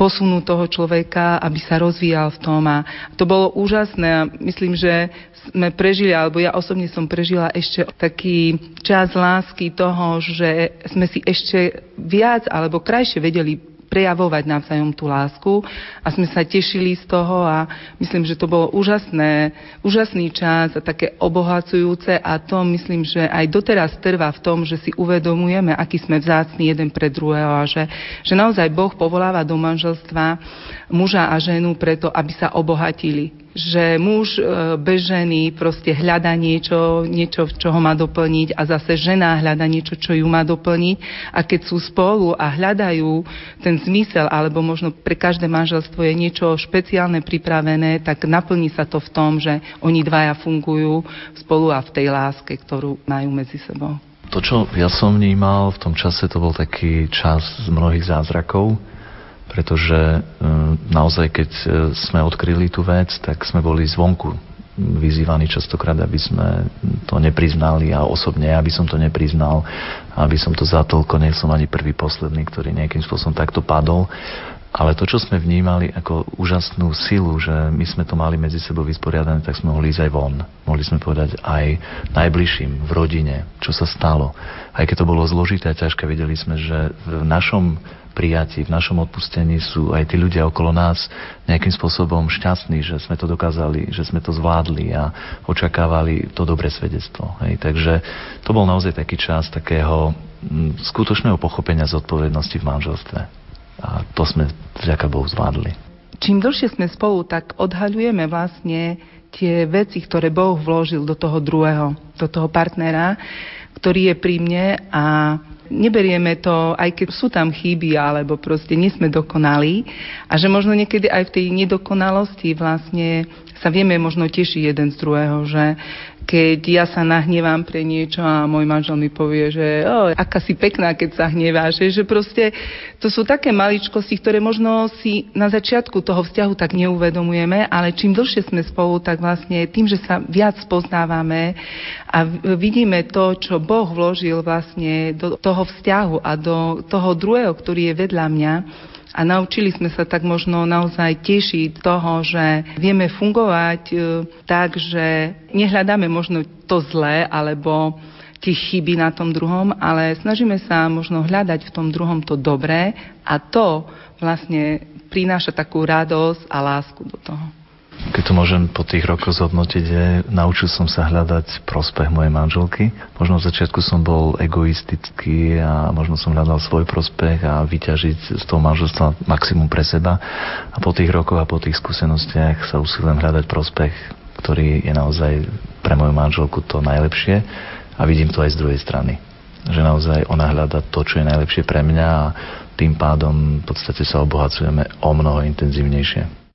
posunúť toho človeka, aby sa rozvíjal v tom. A to bolo úžasné myslím, že sme prežili, alebo ja osobne som prežila ešte taký čas lásky toho, že sme si ešte viac alebo krajšie vedeli prejavovať navzájom tú lásku. A sme sa tešili z toho a myslím, že to bolo úžasné, úžasný čas a také obohacujúce. A to myslím, že aj doteraz trvá v tom, že si uvedomujeme, aký sme vzácni jeden pre druhého a že, že naozaj Boh povoláva do manželstva muža a ženu preto, aby sa obohatili že muž e, bez ženy proste hľada niečo, niečo, čo ho má doplniť a zase žena hľada niečo, čo ju má doplniť a keď sú spolu a hľadajú ten zmysel, alebo možno pre každé manželstvo je niečo špeciálne pripravené, tak naplní sa to v tom, že oni dvaja fungujú spolu a v tej láske, ktorú majú medzi sebou. To, čo ja som vnímal v tom čase, to bol taký čas z mnohých zázrakov, pretože e, naozaj, keď e, sme odkryli tú vec, tak sme boli zvonku vyzývaní častokrát, aby sme to nepriznali a osobne, aby som to nepriznal, aby som to zatlko, nie som ani prvý, posledný, ktorý nejakým spôsobom takto padol. Ale to, čo sme vnímali ako úžasnú silu, že my sme to mali medzi sebou vysporiadané, tak sme mohli ísť aj von. Mohli sme povedať aj najbližším, v rodine, čo sa stalo. Aj keď to bolo zložité a ťažké, vedeli sme, že v našom prijatí, v našom odpustení sú aj tí ľudia okolo nás nejakým spôsobom šťastní, že sme to dokázali, že sme to zvládli a očakávali to dobré svedectvo. Hej. Takže to bol naozaj taký čas takého mm, skutočného pochopenia zodpovednosti v manželstve. A to sme vďaka Bohu zvládli. Čím dlhšie sme spolu, tak odhaľujeme vlastne tie veci, ktoré Boh vložil do toho druhého, do toho partnera, ktorý je pri mne a neberieme to, aj keď sú tam chyby, alebo proste nie sme dokonalí a že možno niekedy aj v tej nedokonalosti vlastne sa vieme možno tešiť jeden z druhého, že keď ja sa nahnevám pre niečo a môj manžel mi povie, že o, aká si pekná, keď sa hneváš, že proste to sú také maličkosti, ktoré možno si na začiatku toho vzťahu tak neuvedomujeme, ale čím dlhšie sme spolu, tak vlastne tým, že sa viac poznávame a vidíme to, čo Boh vložil vlastne do toho vzťahu a do toho druhého, ktorý je vedľa mňa, a naučili sme sa tak možno naozaj tešiť toho, že vieme fungovať e, tak, že nehľadáme možno to zlé alebo tie chyby na tom druhom, ale snažíme sa možno hľadať v tom druhom to dobré a to vlastne prináša takú radosť a lásku do toho. Keď to môžem po tých rokoch zhodnotiť, je, naučil som sa hľadať prospech mojej manželky. Možno v začiatku som bol egoistický a možno som hľadal svoj prospech a vyťažiť z toho manželstva maximum pre seba. A po tých rokoch a po tých skúsenostiach sa usilujem hľadať prospech, ktorý je naozaj pre moju manželku to najlepšie A vidím to aj z druhej strany. Že naozaj ona hľada to, čo je najlepšie pre mňa a tým pádom v podstate sa obohacujeme o mnoho intenzívnejšie.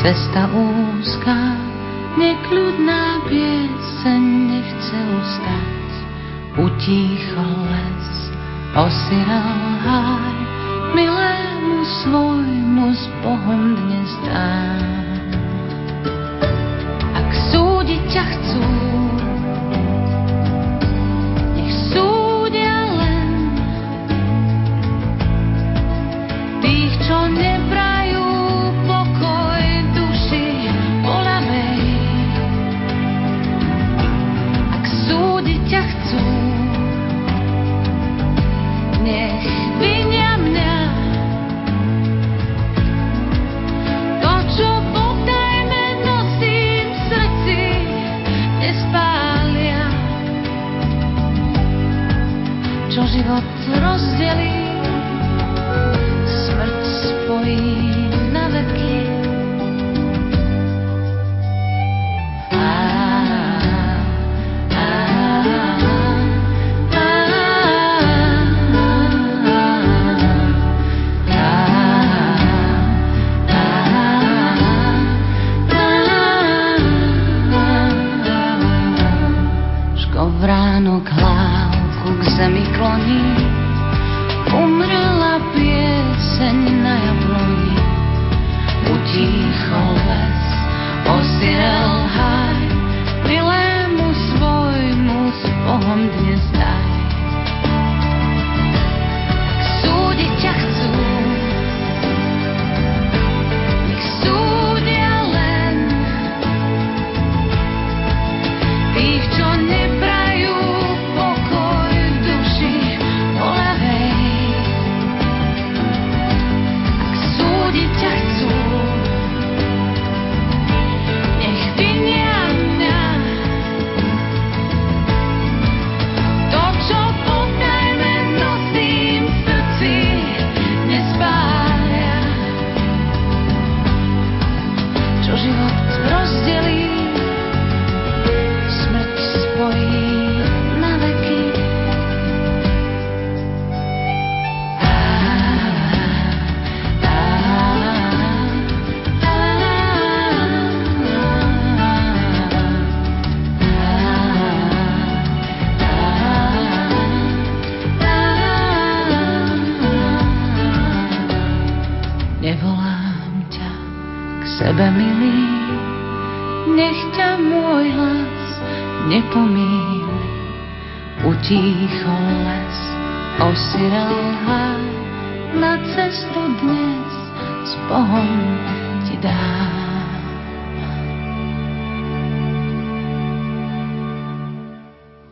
cesta úzka, nechce ustať. Utíchol les, osiral háj, milému svojmu s Bohom dnes dám. Ak súdiť ťa chcú,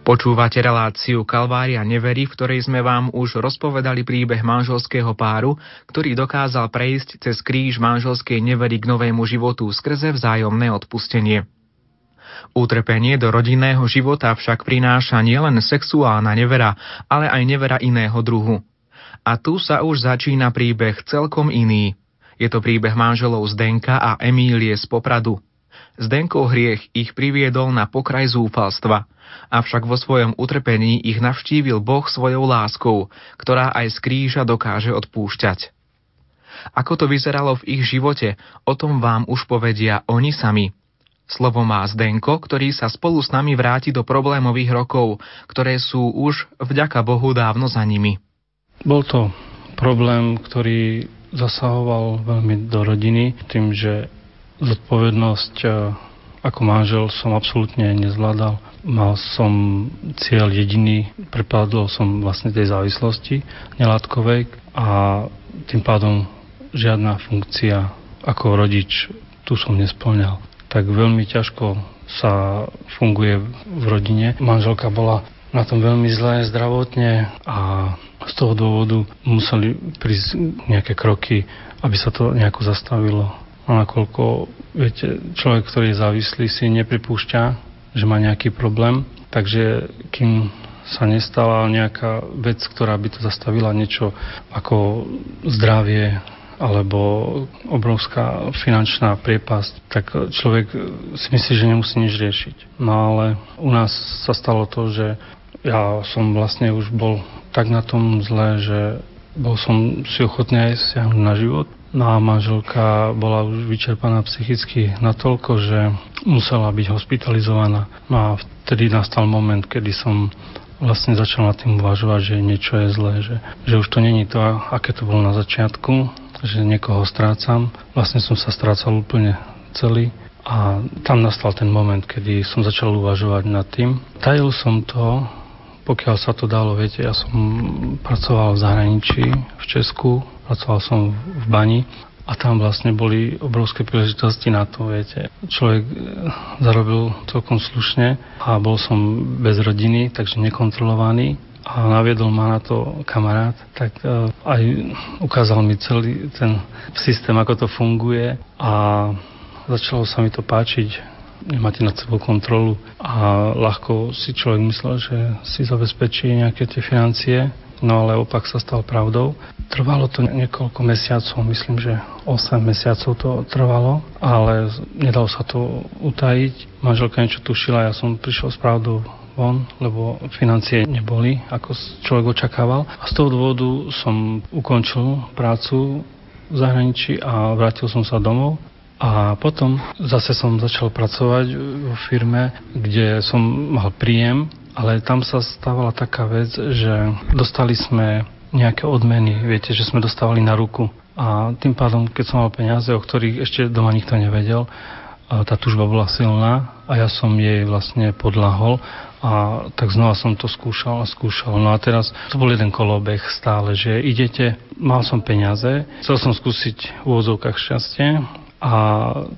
Počúvate reláciu Kalvária neverí, v ktorej sme vám už rozpovedali príbeh manželského páru, ktorý dokázal prejsť cez kríž manželskej nevery k novému životu skrze vzájomné odpustenie. Utrpenie do rodinného života však prináša nielen sexuálna nevera, ale aj nevera iného druhu. A tu sa už začína príbeh celkom iný. Je to príbeh manželov Zdenka a Emílie z Popradu. Zdenkov hriech ich priviedol na pokraj zúfalstva, avšak vo svojom utrpení ich navštívil Boh svojou láskou, ktorá aj z kríža dokáže odpúšťať. Ako to vyzeralo v ich živote, o tom vám už povedia oni sami. Slovo má Zdenko, ktorý sa spolu s nami vráti do problémových rokov, ktoré sú už vďaka Bohu dávno za nimi. Bol to problém, ktorý zasahoval veľmi do rodiny, tým, že zodpovednosť e, ako manžel som absolútne nezvládal. Mal som cieľ jediný, prepadol som vlastne tej závislosti nelátkovej a tým pádom žiadna funkcia ako rodič tu som nesplňal. Tak veľmi ťažko sa funguje v rodine. Manželka bola na tom veľmi zlé zdravotne a z toho dôvodu museli prísť nejaké kroky, aby sa to nejako zastavilo. A nakoľko, viete, človek, ktorý je závislý, si nepripúšťa, že má nejaký problém, takže kým sa nestala nejaká vec, ktorá by to zastavila niečo ako zdravie alebo obrovská finančná priepasť, tak človek si myslí, že nemusí nič riešiť. No ale u nás sa stalo to, že ja som vlastne už bol tak na tom zle, že bol som si ochotný aj siahnuť na život. No a manželka bola už vyčerpaná psychicky natoľko, že musela byť hospitalizovaná. No a vtedy nastal moment, kedy som vlastne začal nad tým uvažovať, že niečo je zlé, že, že už to není to, aké to bolo na začiatku, že niekoho strácam. Vlastne som sa strácal úplne celý a tam nastal ten moment, kedy som začal uvažovať nad tým. Tajil som to, pokiaľ sa to dalo, viete, ja som pracoval v zahraničí, v Česku, pracoval som v bani a tam vlastne boli obrovské príležitosti na to, viete. Človek e, zarobil celkom slušne a bol som bez rodiny, takže nekontrolovaný a naviedol ma na to kamarát, tak e, aj ukázal mi celý ten systém, ako to funguje a začalo sa mi to páčiť nemáte nad sebou kontrolu a ľahko si človek myslel, že si zabezpečí nejaké tie financie no ale opak sa stal pravdou. Trvalo to niekoľko mesiacov, myslím, že 8 mesiacov to trvalo, ale nedalo sa to utajiť. Manželka niečo tušila, ja som prišiel s von, lebo financie neboli, ako človek očakával. A z toho dôvodu som ukončil prácu v zahraničí a vrátil som sa domov. A potom zase som začal pracovať vo firme, kde som mal príjem ale tam sa stávala taká vec, že dostali sme nejaké odmeny, viete, že sme dostávali na ruku. A tým pádom, keď som mal peniaze, o ktorých ešte doma nikto nevedel, tá tužba bola silná a ja som jej vlastne podlahol a tak znova som to skúšal a skúšal. No a teraz to bol jeden kolobeh stále, že idete, mal som peniaze, chcel som skúsiť v úvodzovkách šťastie, a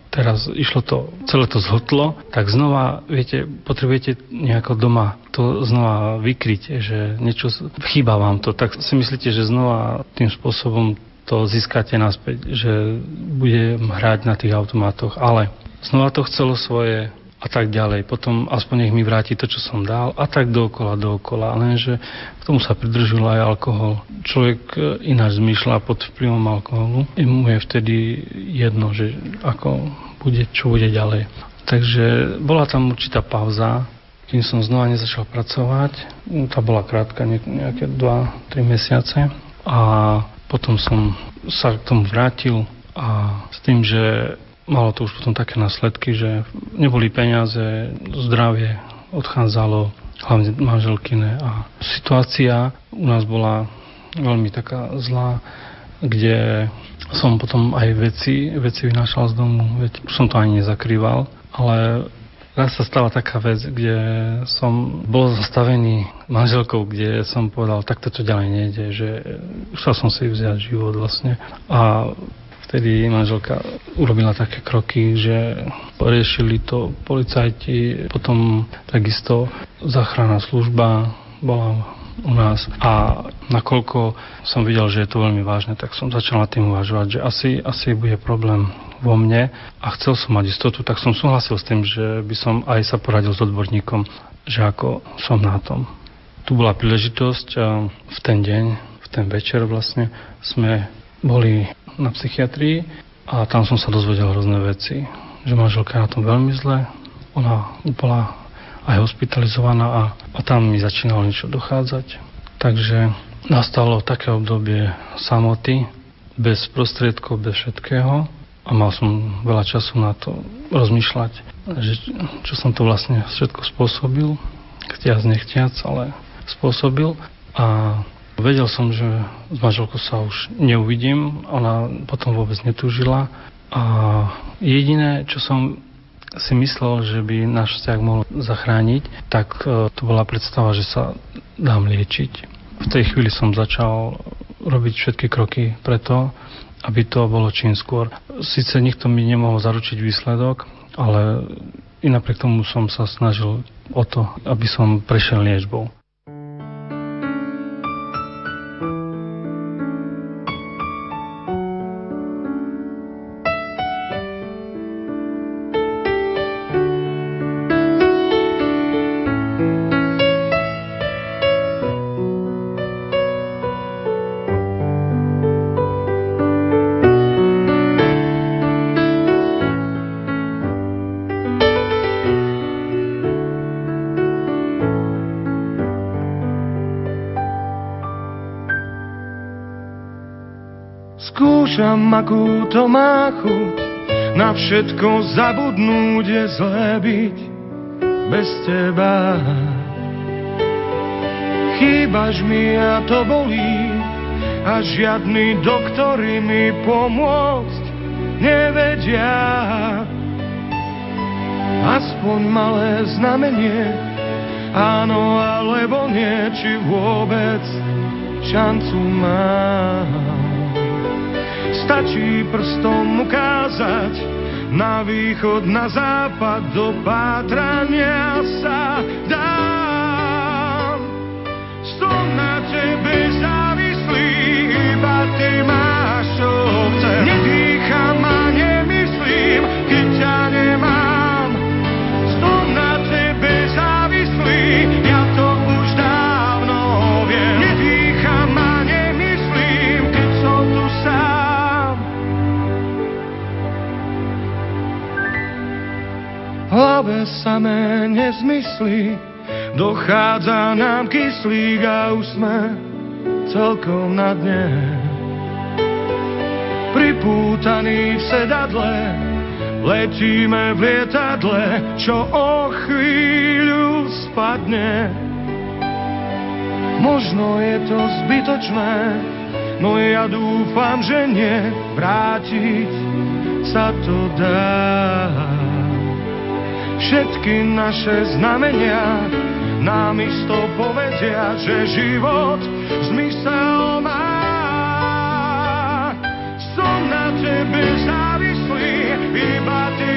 teraz išlo to, celé to zhotlo, tak znova, viete, potrebujete nejako doma to znova vykryť, že niečo chýba vám to, tak si myslíte, že znova tým spôsobom to získate naspäť, že budem hrať na tých automatoch, ale znova to chcelo svoje a tak ďalej. Potom aspoň nech mi vráti to, čo som dal a tak dookola, dookola. Lenže k tomu sa pridržil aj alkohol. Človek e, ináč zmýšľa pod vplyvom alkoholu. I mu je vtedy jedno, že ako bude, čo bude ďalej. Takže bola tam určitá pauza, kým som znova nezačal pracovať. Tá bola krátka, nejaké 2-3 mesiace. A potom som sa k tomu vrátil a s tým, že malo to už potom také následky, že neboli peniaze, zdravie odchádzalo, hlavne manželkine a situácia u nás bola veľmi taká zlá, kde som potom aj veci, veci vynášal z domu, veď som to ani nezakrýval, ale raz sa stala taká vec, kde som bol zastavený manželkou, kde som povedal, takto to ďalej nejde, že chcel som si vziať život vlastne. A vtedy manželka urobila také kroky, že riešili to policajti, potom takisto záchranná služba bola u nás a nakoľko som videl, že je to veľmi vážne, tak som začal na tým uvažovať, že asi, asi bude problém vo mne a chcel som mať istotu, tak som súhlasil s tým, že by som aj sa poradil s odborníkom, že ako som na tom. Tu bola príležitosť a v ten deň, v ten večer vlastne sme boli na psychiatrii a tam som sa dozvedel rôzne veci. Že manželka je na tom veľmi zle, ona bola aj hospitalizovaná a, a tam mi začínalo niečo dochádzať. Takže nastalo také obdobie samoty, bez prostriedkov, bez všetkého a mal som veľa času na to rozmýšľať, že čo som to vlastne všetko spôsobil, chtiac nechtiac, ale spôsobil a Vedel som, že s manželkou sa už neuvidím, ona potom vôbec netúžila a jediné, čo som si myslel, že by náš vzťah mohol zachrániť, tak e, to bola predstava, že sa dám liečiť. V tej chvíli som začal robiť všetky kroky preto, aby to bolo čím skôr. Sice nikto mi nemohol zaručiť výsledok, ale i napriek tomu som sa snažil o to, aby som prešiel liečbou. To má chuť, na všetko zabudnúť je zlé byť bez teba. Chýbaš mi a to bolí, a žiadny doktory mi pomôcť nevedia. Aspoň malé znamenie, áno alebo nie, či vôbec šancu mám. Stačí prstom ukázať na východ, na západ, do pátrania sa dám. Som na tebe závislý, iba ty máš, hlave samé nezmysly, dochádza nám kyslík a už sme celkom na dne. Pripútaní v sedadle, letíme v lietadle, čo o chvíľu spadne. Možno je to zbytočné, no ja dúfam, že nie, vrátiť sa to dá. Všetky naše znamenia nám isto povedia, že život zmysel má. Som na tebe závislý, iba ty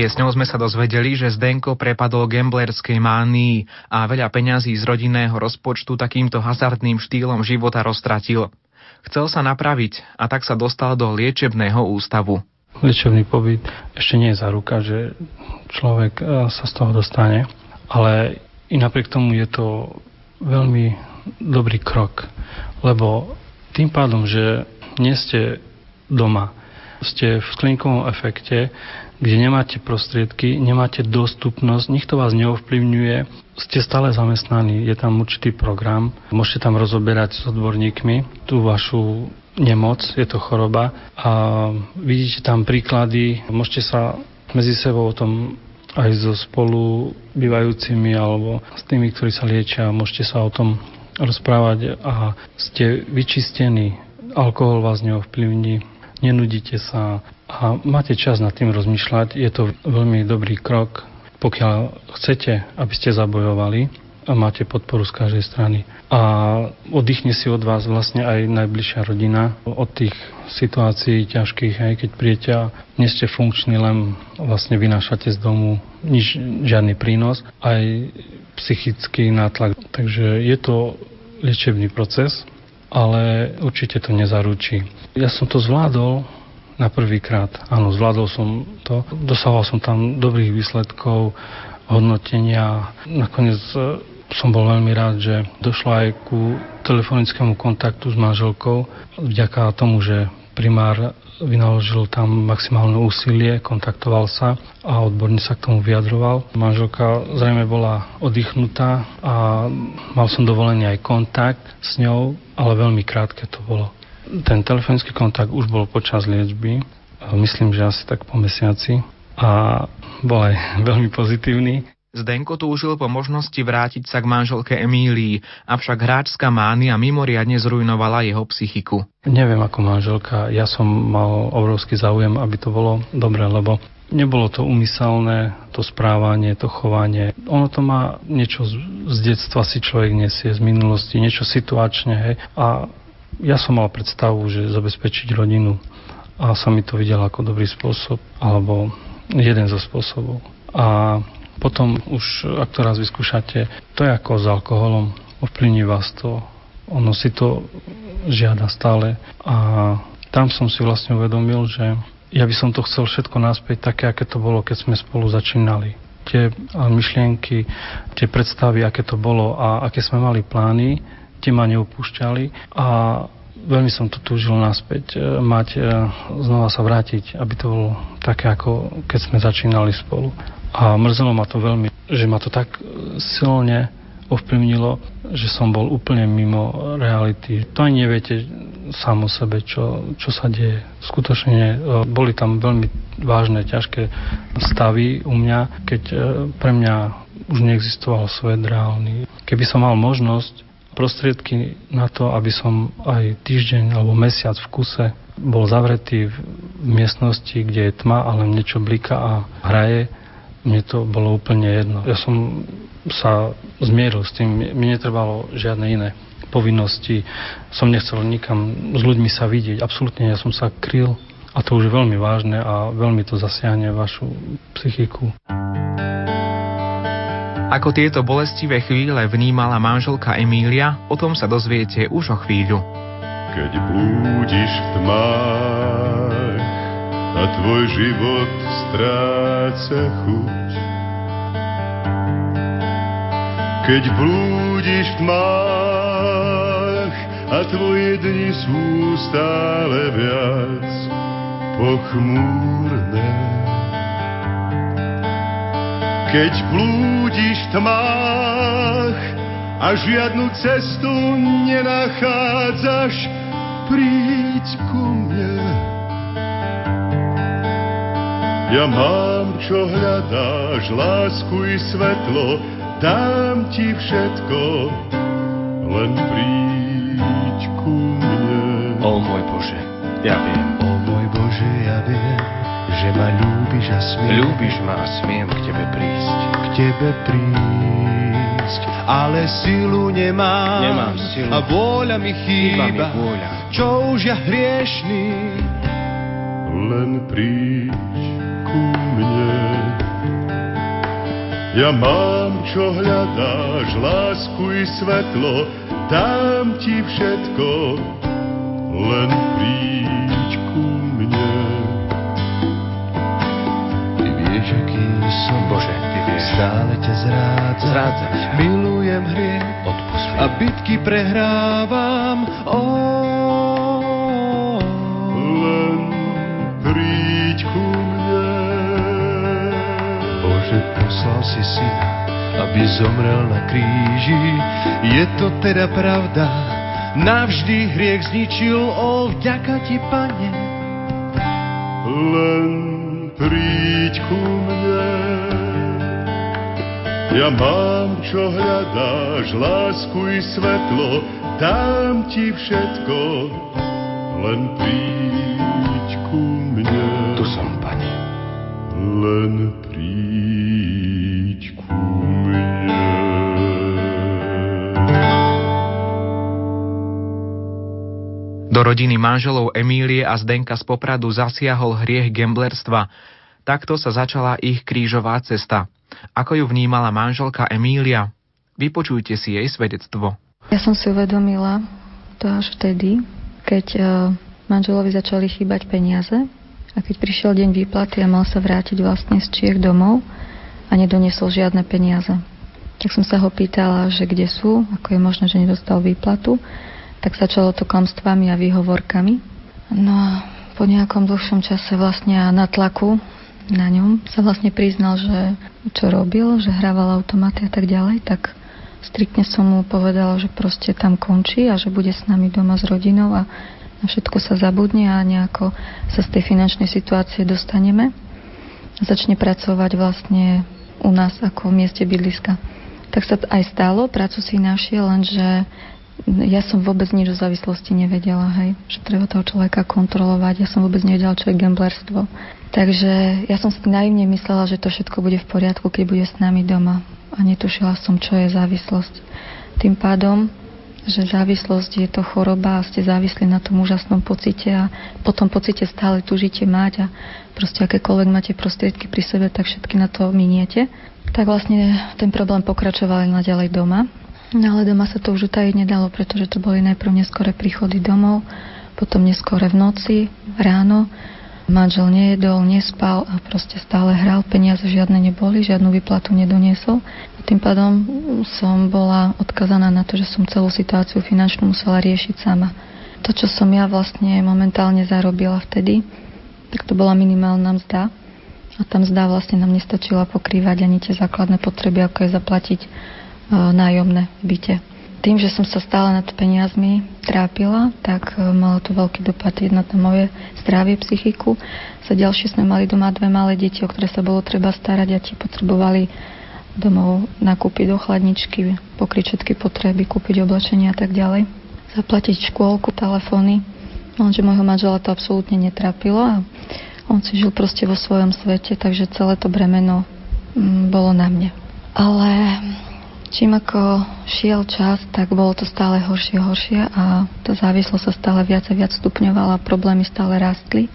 piesňou sme sa dozvedeli, že Zdenko prepadol gamblerskej mánii a veľa peňazí z rodinného rozpočtu takýmto hazardným štýlom života roztratil. Chcel sa napraviť a tak sa dostal do liečebného ústavu. Liečebný pobyt ešte nie je záruka, že človek e, sa z toho dostane, ale i napriek tomu je to veľmi dobrý krok, lebo tým pádom, že nie ste doma, ste v sklinkovom efekte, kde nemáte prostriedky, nemáte dostupnosť, nikto vás neovplyvňuje, ste stále zamestnaní, je tam určitý program, môžete tam rozoberať s odborníkmi tú vašu nemoc, je to choroba a vidíte tam príklady, môžete sa medzi sebou o tom aj so spolu bývajúcimi alebo s tými, ktorí sa liečia, môžete sa o tom rozprávať a ste vyčistení, alkohol vás neovplyvní, nenudíte sa a máte čas nad tým rozmýšľať. Je to veľmi dobrý krok, pokiaľ chcete, aby ste zabojovali a máte podporu z každej strany. A oddychne si od vás vlastne aj najbližšia rodina od tých situácií ťažkých, aj keď príjete a nie ste funkční, len vlastne vynášate z domu nič, žiadny prínos, aj psychický nátlak. Takže je to liečebný proces, ale určite to nezaručí. Ja som to zvládol na prvýkrát. Áno, zvládol som to. Dosahoval som tam dobrých výsledkov, hodnotenia. Nakoniec e, som bol veľmi rád, že došlo aj ku telefonickému kontaktu s manželkou vďaka tomu, že primár vynaložil tam maximálne úsilie, kontaktoval sa a odborne sa k tomu vyjadroval. Manželka zrejme bola oddychnutá a mal som dovolený aj kontakt s ňou, ale veľmi krátke to bolo. Ten telefonický kontakt už bol počas liečby, myslím, že asi tak po mesiaci a bol aj veľmi pozitívny. Zdenko túžil po možnosti vrátiť sa k manželke Emílii, avšak hráčska mánia mimoriadne zrujnovala jeho psychiku. Neviem ako manželka, ja som mal obrovský záujem, aby to bolo dobre, lebo nebolo to umyselné, to správanie, to chovanie. Ono to má niečo z, z detstva si človek nesie, z minulosti, niečo situačne. Hej. A ja som mal predstavu, že zabezpečiť rodinu a sa mi to videl ako dobrý spôsob, alebo jeden zo spôsobov. A potom už, ak to raz vyskúšate, to je ako s alkoholom. Ovplyvní vás to. Ono si to žiada stále. A tam som si vlastne uvedomil, že ja by som to chcel všetko naspäť také, aké to bolo, keď sme spolu začínali. Tie myšlienky, tie predstavy, aké to bolo a aké sme mali plány, tie ma neupúšťali a veľmi som to túžil naspäť, e, mať, e, znova sa vrátiť, aby to bolo také, ako keď sme začínali spolu. A mrzelo ma to veľmi, že ma to tak silne ovplyvnilo, že som bol úplne mimo reality. To ani neviete sám o sebe, čo, čo sa deje. Skutočne e, boli tam veľmi vážne, ťažké stavy u mňa, keď pre mňa už neexistoval svet reálny. Keby som mal možnosť, prostriedky na to, aby som aj týždeň alebo mesiac v kuse bol zavretý v miestnosti, kde je tma, ale niečo blika a hraje, mne to bolo úplne jedno. Ja som sa zmieril s tým, mi netrebalo žiadne iné povinnosti, som nechcel nikam s ľuďmi sa vidieť, absolútne ja som sa kryl a to už je veľmi vážne a veľmi to zasiahne vašu psychiku. Ako tieto bolestivé chvíle vnímala manželka Emília, o tom sa dozviete už o chvíľu. Keď blúdiš v tmách a tvoj život stráca chuť. Keď blúdiš v tmách a tvoje dni sú stále viac pochmúrne. Keď blúdiš v tmách a žiadnu cestu nenachádzaš, príď ku mne. Ja mám, čo hľadáš, lásku i svetlo, dám ti všetko, len príď ku mne. O môj Bože, ja viem. O môj Bože, ja viem, že ma ľúbiš a smiem Ľúbiš ma a smiem k Tebe prísť. k tebe prísť, ale silu nemám, Nemám silu. a vôľa mi Chýba mi chýba, vôľa. čo už ja hriešný, len príď ku mne. Ja mám, čo hľadáš, lásku i svetlo, dám ti všetko, len príď vieš, aký som, Bože, Ty vieš. stále ťa Zrádzam ťa. milujem hriech Odpust a bitky prehrávam, oh. Len príď ku mne. Bože, poslal si syna, aby zomrel na kríži. Je to teda pravda, navždy hriech zničil, o vďaka ti, pane. len príď ku mne. Ja mám, čo hľadáš, lásku i svetlo, dám ti všetko, len príď ku mne. Tu som, Pane. Len rodiny manželov Emílie a Zdenka z Popradu zasiahol hriech gamblerstva. Takto sa začala ich krížová cesta. Ako ju vnímala manželka Emília? Vypočujte si jej svedectvo. Ja som si uvedomila to až vtedy, keď eh, manželovi začali chýbať peniaze a keď prišiel deň výplaty a mal sa vrátiť vlastne z Čiech domov a nedoniesol žiadne peniaze. Tak som sa ho pýtala, že kde sú, ako je možné, že nedostal výplatu. Tak začalo to klamstvami a výhovorkami. No a po nejakom dlhšom čase vlastne a na tlaku na ňom sa vlastne priznal, že čo robil, že hrával automaty a tak ďalej, tak striktne som mu povedala, že proste tam končí a že bude s nami doma s rodinou a na všetko sa zabudne a nejako sa z tej finančnej situácie dostaneme. Začne pracovať vlastne u nás ako v mieste bydliska. Tak sa aj stalo, prácu si našiel, lenže ja som vôbec nič o závislosti nevedela, hej, že treba toho človeka kontrolovať. Ja som vôbec nevedela, čo je gamblerstvo. Takže ja som si naivne myslela, že to všetko bude v poriadku, keď bude s nami doma. A netušila som, čo je závislosť. Tým pádom, že závislosť je to choroba a ste závislí na tom úžasnom pocite a po tom pocite stále tužíte mať a proste akékoľvek máte prostriedky pri sebe, tak všetky na to miniete tak vlastne ten problém pokračoval naďalej doma. No ale doma sa to už utajiť nedalo, pretože to boli najprv neskore príchody domov, potom neskore v noci, ráno. Manžel nejedol, nespal a proste stále hral, peniaze žiadne neboli, žiadnu vyplatu nedoniesol. A tým pádom som bola odkazaná na to, že som celú situáciu finančnú musela riešiť sama. To, čo som ja vlastne momentálne zarobila vtedy, tak to bola minimálna mzda, a tam zdá vlastne nám nestačila pokrývať ani tie základné potreby, ako je zaplatiť nájomné v byte. Tým, že som sa stále nad peniazmi trápila, tak uh, malo to veľký dopad na to moje zdravie, psychiku. Sa ďalšie sme mali doma dve malé deti, o ktoré sa bolo treba starať a ti potrebovali domov nakúpiť do chladničky, pokryť všetky potreby, kúpiť oblečenie a tak ďalej. Zaplatiť škôlku, telefóny. Lenže môjho manžela to absolútne netrápilo a on si žil proste vo svojom svete, takže celé to bremeno mm, bolo na mne. Ale čím ako šiel čas, tak bolo to stále horšie a horšie a tá závislosť sa stále viac a viac stupňovala, problémy stále rastli.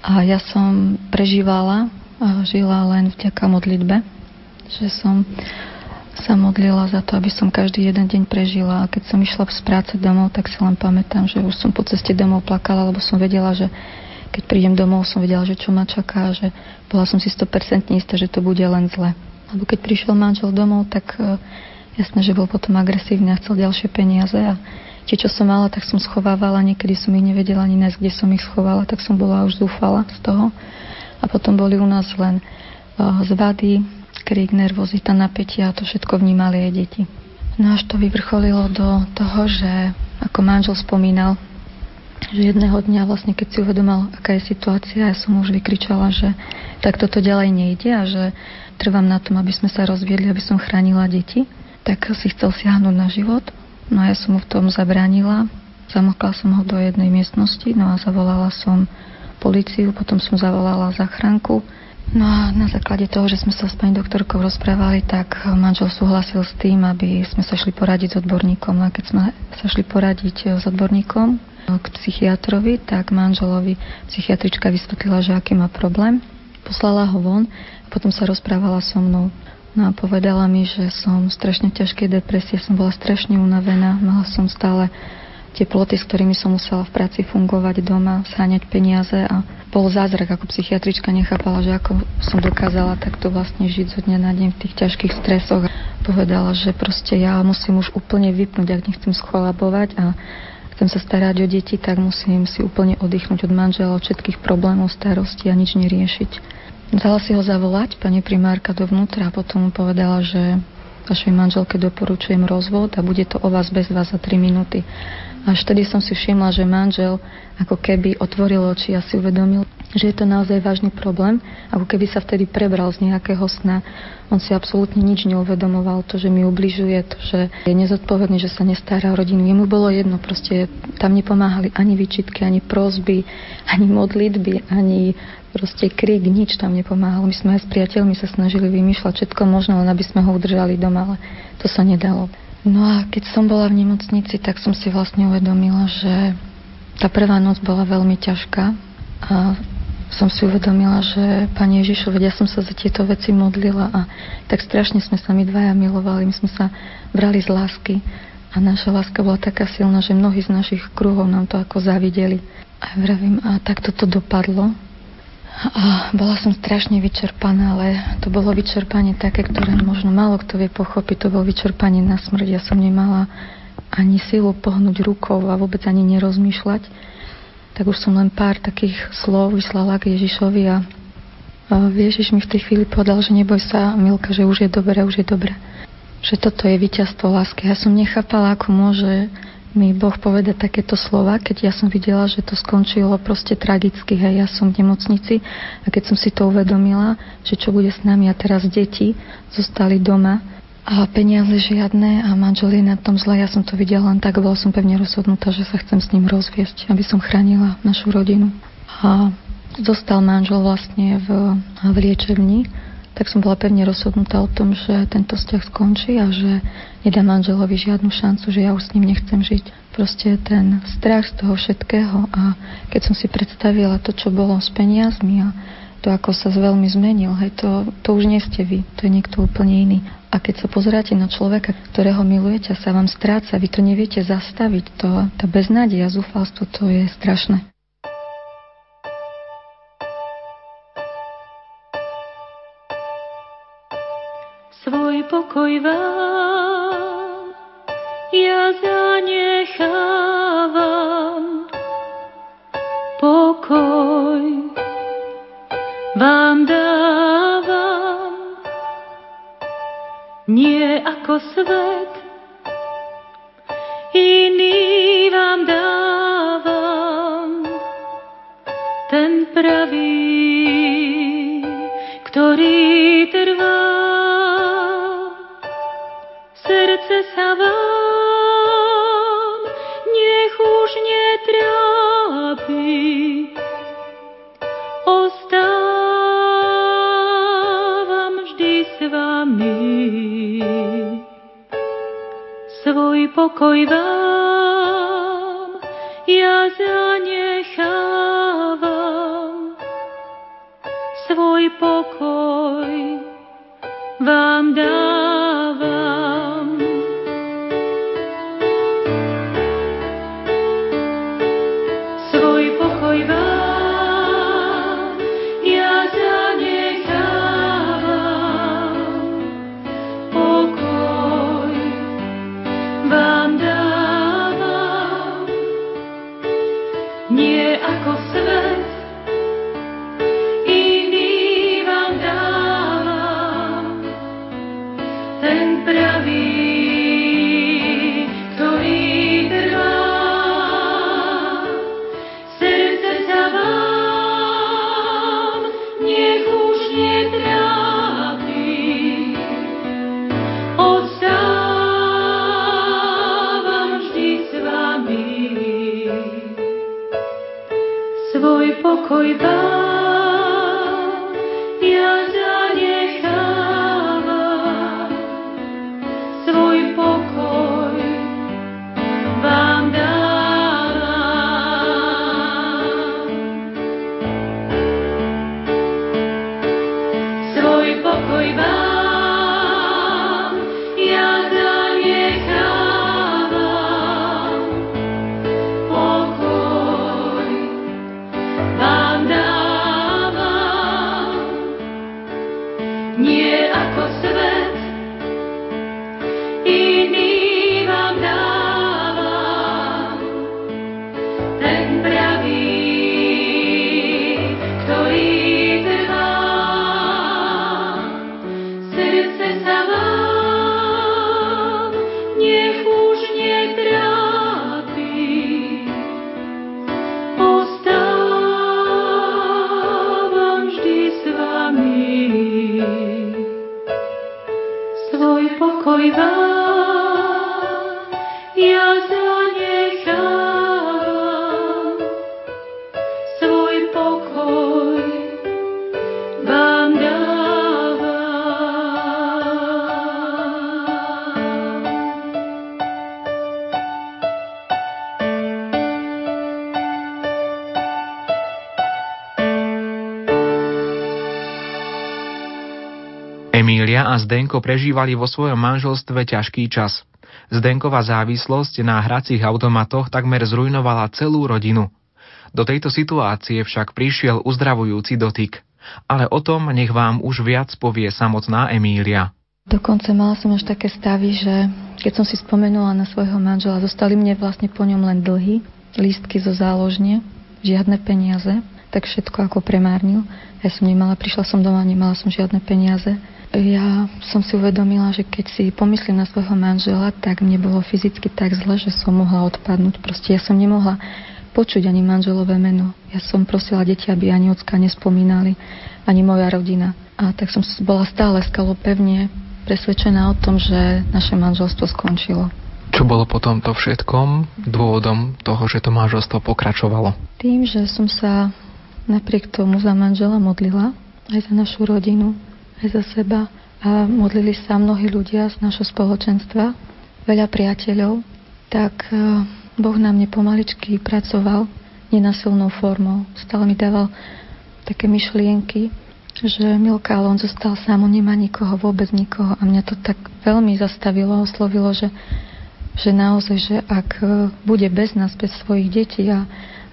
A ja som prežívala a žila len vďaka modlitbe, že som sa modlila za to, aby som každý jeden deň prežila. A keď som išla z práce domov, tak si len pamätám, že už som po ceste domov plakala, lebo som vedela, že keď prídem domov, som vedela, že čo ma čaká, že bola som si 100% istá, že to bude len zle. Lebo keď prišiel manžel domov, tak uh, jasné, že bol potom agresívny a chcel ďalšie peniaze a tie, čo som mala, tak som schovávala, niekedy som ich nevedela ani nájsť, kde som ich schovala, tak som bola už zúfala z toho. A potom boli u nás len uh, zvady, krík, nervozita, napätia a to všetko vnímali aj deti. No až to vyvrcholilo do toho, že ako manžel spomínal, že jedného dňa vlastne, keď si uvedomal, aká je situácia, ja som už vykričala, že tak toto ďalej nejde a že trvám na tom, aby sme sa rozviedli, aby som chránila deti, tak si chcel siahnuť na život. No a ja som mu v tom zabránila. Zamokla som ho do jednej miestnosti, no a zavolala som policiu, potom som zavolala zachránku. No a na základe toho, že sme sa s pani doktorkou rozprávali, tak manžel súhlasil s tým, aby sme sa šli poradiť s odborníkom. A keď sme sa šli poradiť s odborníkom, k psychiatrovi, tak manželovi psychiatrička vysvetlila, že aký má problém. Poslala ho von a potom sa rozprávala so mnou. No a povedala mi, že som strašne v ťažkej depresie, som bola strašne unavená, mala som stále tie ploty, s ktorými som musela v práci fungovať doma, sáňať peniaze a bol zázrak, ako psychiatrička nechápala, že ako som dokázala takto vlastne žiť zo dňa na deň v tých ťažkých stresoch. Povedala, že proste ja musím už úplne vypnúť, ak nechcem scholabovať a chcem sa starať o deti, tak musím si úplne oddychnúť od manžela, od všetkých problémov, starosti a nič neriešiť. Dala si ho zavolať, pani primárka dovnútra a potom povedala, že vašej manželke doporučujem rozvod a bude to o vás bez vás za 3 minúty. Až vtedy som si všimla, že manžel ako keby otvoril oči a si uvedomil, že je to naozaj vážny problém, ako keby sa vtedy prebral z nejakého sna. On si absolútne nič neuvedomoval, to, že mi ubližuje, to, že je nezodpovedný, že sa nestará o rodinu. Jemu bolo jedno, proste tam nepomáhali ani výčitky, ani prozby, ani modlitby, ani proste krik, nič tam nepomáhalo. My sme aj s priateľmi sa snažili vymýšľať všetko možné, len aby sme ho udržali doma, ale to sa nedalo. No a keď som bola v nemocnici, tak som si vlastne uvedomila, že tá prvá noc bola veľmi ťažká. A som si uvedomila, že Pani Ježišu, vedia som sa za tieto veci modlila a tak strašne sme sa my dvaja milovali, my sme sa brali z lásky a naša láska bola taká silná, že mnohí z našich kruhov nám to ako zavideli. A vravím, a tak toto dopadlo, A bola som strašne vyčerpaná, ale to bolo vyčerpanie také, ktoré možno málo kto vie pochopiť. To bolo vyčerpanie na smrť. Ja som nemala ani silu pohnúť rukou a vôbec ani nerozmýšľať. Tak už som len pár takých slov vyslala k Ježišovi a Ježiš mi v tej chvíli povedal, že neboj sa, Milka, že už je dobre, už je dobre. Že toto je víťazstvo lásky. Ja som nechápala, ako môže mi Boh povedať takéto slova, keď ja som videla, že to skončilo proste tragicky, hej, ja som v nemocnici a keď som si to uvedomila, že čo bude s nami a teraz deti zostali doma a peniaze žiadne a manžel je na tom zle, ja som to videla len tak, bola som pevne rozhodnutá, že sa chcem s ním rozviesť, aby som chránila našu rodinu. A zostal manžel vlastne v, v liečebni tak som bola pevne rozhodnutá o tom, že tento vzťah skončí a že nedá manželovi žiadnu šancu, že ja už s ním nechcem žiť. Proste ten strach z toho všetkého a keď som si predstavila to, čo bolo s peniazmi a to, ako sa veľmi zmenil, hej, to, to už nie ste vy, to je niekto úplne iný. A keď sa pozeráte na človeka, ktorého milujete sa vám stráca, vy to neviete zastaviť, to, tá beznádej a zúfalstvo, to je strašné. Pokoj vám ja zanechávam. Pokoj vám dávam, nie ako svet, iný vám dávam, ten pravý, Svoj pokoj vám ja zanechávam. Svoj pokoj vám dávam. A Zdenko prežívali vo svojom manželstve ťažký čas. Zdenková závislosť na hracích automatoch takmer zrujnovala celú rodinu. Do tejto situácie však prišiel uzdravujúci dotyk. Ale o tom nech vám už viac povie samotná Emília. Dokonca mala som až také stavy, že keď som si spomenula na svojho manžela, zostali mne vlastne po ňom len dlhy, lístky zo záložne, žiadne peniaze, tak všetko ako premárnil. Ja som nemala, prišla som doma, nemala som žiadne peniaze. Ja som si uvedomila, že keď si pomyslím na svojho manžela, tak mne bolo fyzicky tak zle, že som mohla odpadnúť. Proste ja som nemohla počuť ani manželové meno. Ja som prosila deti, aby ani ocka nespomínali, ani moja rodina. A tak som bola stále skalo pevne presvedčená o tom, že naše manželstvo skončilo. Čo bolo potom to všetkom dôvodom toho, že to manželstvo pokračovalo? Tým, že som sa napriek tomu za manžela modlila, aj za našu rodinu, aj za seba. A modlili sa mnohí ľudia z našho spoločenstva, veľa priateľov, tak e, Boh na mne pomaličky pracoval nenasilnou formou. Stále mi dával také myšlienky, že Milka, ale on zostal sám, on nemá nikoho, vôbec nikoho. A mňa to tak veľmi zastavilo oslovilo, že, že naozaj, že ak e, bude bez nás, bez svojich detí a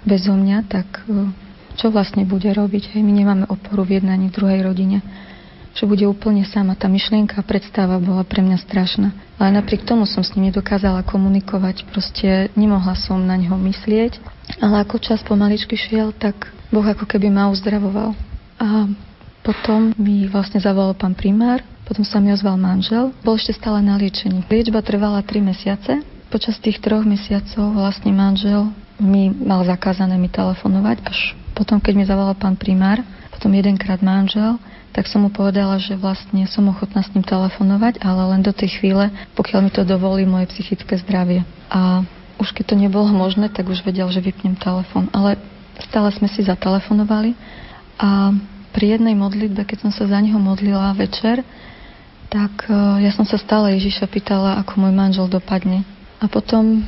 bez mňa, tak e, čo vlastne bude robiť? Hej, my nemáme oporu v jednej ani druhej rodine že bude úplne sama. Tá myšlienka a predstava bola pre mňa strašná. Ale napriek tomu som s ním nedokázala komunikovať, proste nemohla som na neho myslieť. Ale ako čas pomaličky šiel, tak Boh ako keby ma uzdravoval. A potom mi vlastne zavolal pán primár, potom sa mi ozval manžel, bol ešte stále na liečení. Liečba trvala 3 mesiace. Počas tých troch mesiacov vlastne manžel mi mal zakázané mi telefonovať, až potom, keď mi zavolal pán primár, potom jedenkrát manžel, tak som mu povedala, že vlastne som ochotná s ním telefonovať, ale len do tej chvíle, pokiaľ mi to dovolí moje psychické zdravie. A už keď to nebolo možné, tak už vedel, že vypnem telefon. Ale stále sme si zatelefonovali a pri jednej modlitbe, keď som sa za neho modlila večer, tak e, ja som sa stále Ježiša pýtala, ako môj manžel dopadne. A potom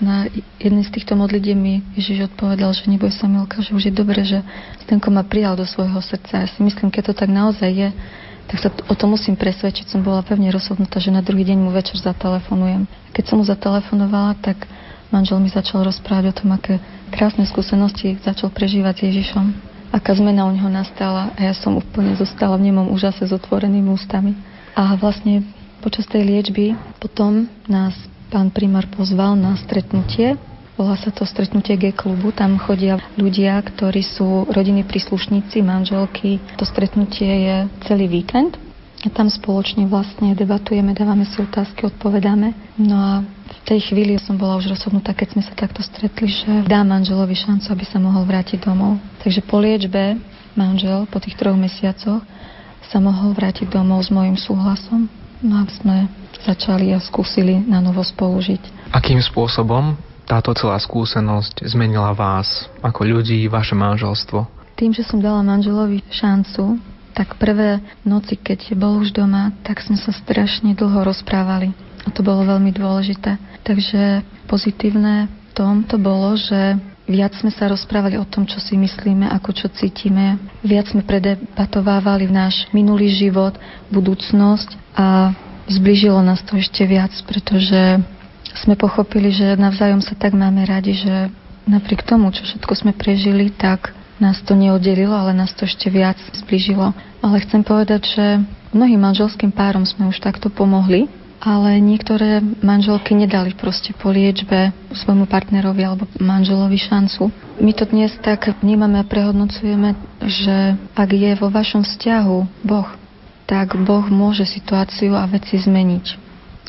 na jednej z týchto modlitieb mi Ježiš odpovedal, že neboj sa Milka, že už je dobre, že Stenko ma prijal do svojho srdca. Ja si myslím, keď to tak naozaj je, tak sa o to musím presvedčiť. Som bola pevne rozhodnutá, že na druhý deň mu večer zatelefonujem. Keď som mu zatelefonovala, tak manžel mi začal rozprávať o tom, aké krásne skúsenosti začal prežívať s Ježišom aká zmena u neho nastala a ja som úplne zostala v nemom úžase s otvorenými ústami. A vlastne počas tej liečby potom nás pán primár pozval na stretnutie. Volá sa to stretnutie G-klubu. Tam chodia ľudia, ktorí sú rodiny príslušníci, manželky. To stretnutie je celý víkend. A tam spoločne vlastne debatujeme, dávame si otázky, odpovedáme. No a v tej chvíli som bola už rozhodnutá, keď sme sa takto stretli, že dá manželovi šancu, aby sa mohol vrátiť domov. Takže po liečbe manžel po tých troch mesiacoch sa mohol vrátiť domov s mojim súhlasom. No a sme začali a skúsili na novo spolužiť. Akým spôsobom táto celá skúsenosť zmenila vás ako ľudí, vaše manželstvo? Tým, že som dala manželovi šancu, tak prvé noci, keď bol už doma, tak sme sa strašne dlho rozprávali. A to bolo veľmi dôležité. Takže pozitívne v tom to bolo, že viac sme sa rozprávali o tom, čo si myslíme, ako čo cítime. Viac sme predebatovávali v náš minulý život, budúcnosť a zbližilo nás to ešte viac, pretože sme pochopili, že navzájom sa tak máme radi, že napriek tomu, čo všetko sme prežili, tak nás to neoddelilo, ale nás to ešte viac zbližilo. Ale chcem povedať, že mnohým manželským párom sme už takto pomohli, ale niektoré manželky nedali proste po liečbe svojmu partnerovi alebo manželovi šancu. My to dnes tak vnímame a prehodnocujeme, že ak je vo vašom vzťahu Boh, tak Boh môže situáciu a veci zmeniť.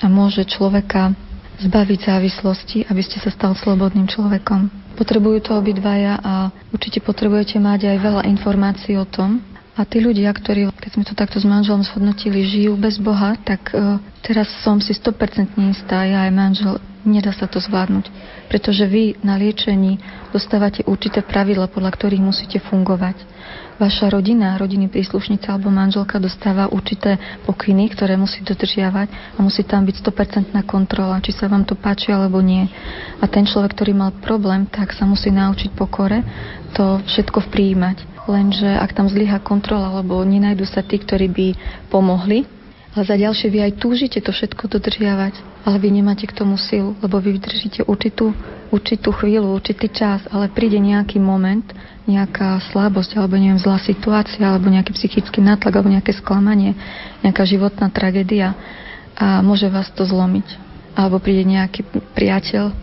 A môže človeka zbaviť závislosti, aby ste sa stal slobodným človekom. Potrebujú to obidvaja a určite potrebujete mať aj veľa informácií o tom, a tí ľudia, ktorí, keď sme to takto s manželom shodnotili, žijú bez Boha, tak uh, teraz som si 100% istá, ja aj manžel, nedá sa to zvládnuť. Pretože vy na liečení dostávate určité pravidla, podľa ktorých musíte fungovať. Vaša rodina, rodiny príslušnica alebo manželka dostáva určité pokyny, ktoré musí dodržiavať a musí tam byť 100% kontrola, či sa vám to páči alebo nie. A ten človek, ktorý mal problém, tak sa musí naučiť pokore to všetko prijímať lenže ak tam zlyha kontrola, lebo nenajdu sa tí, ktorí by pomohli Ale za ďalšie vy aj túžite to všetko dodržiavať, ale vy nemáte k tomu silu, lebo vy vydržíte určitú, určitú chvíľu, určitý čas, ale príde nejaký moment, nejaká slabosť, alebo neviem, zlá situácia, alebo nejaký psychický nátlak, alebo nejaké sklamanie, nejaká životná tragédia a môže vás to zlomiť. Alebo príde nejaký priateľ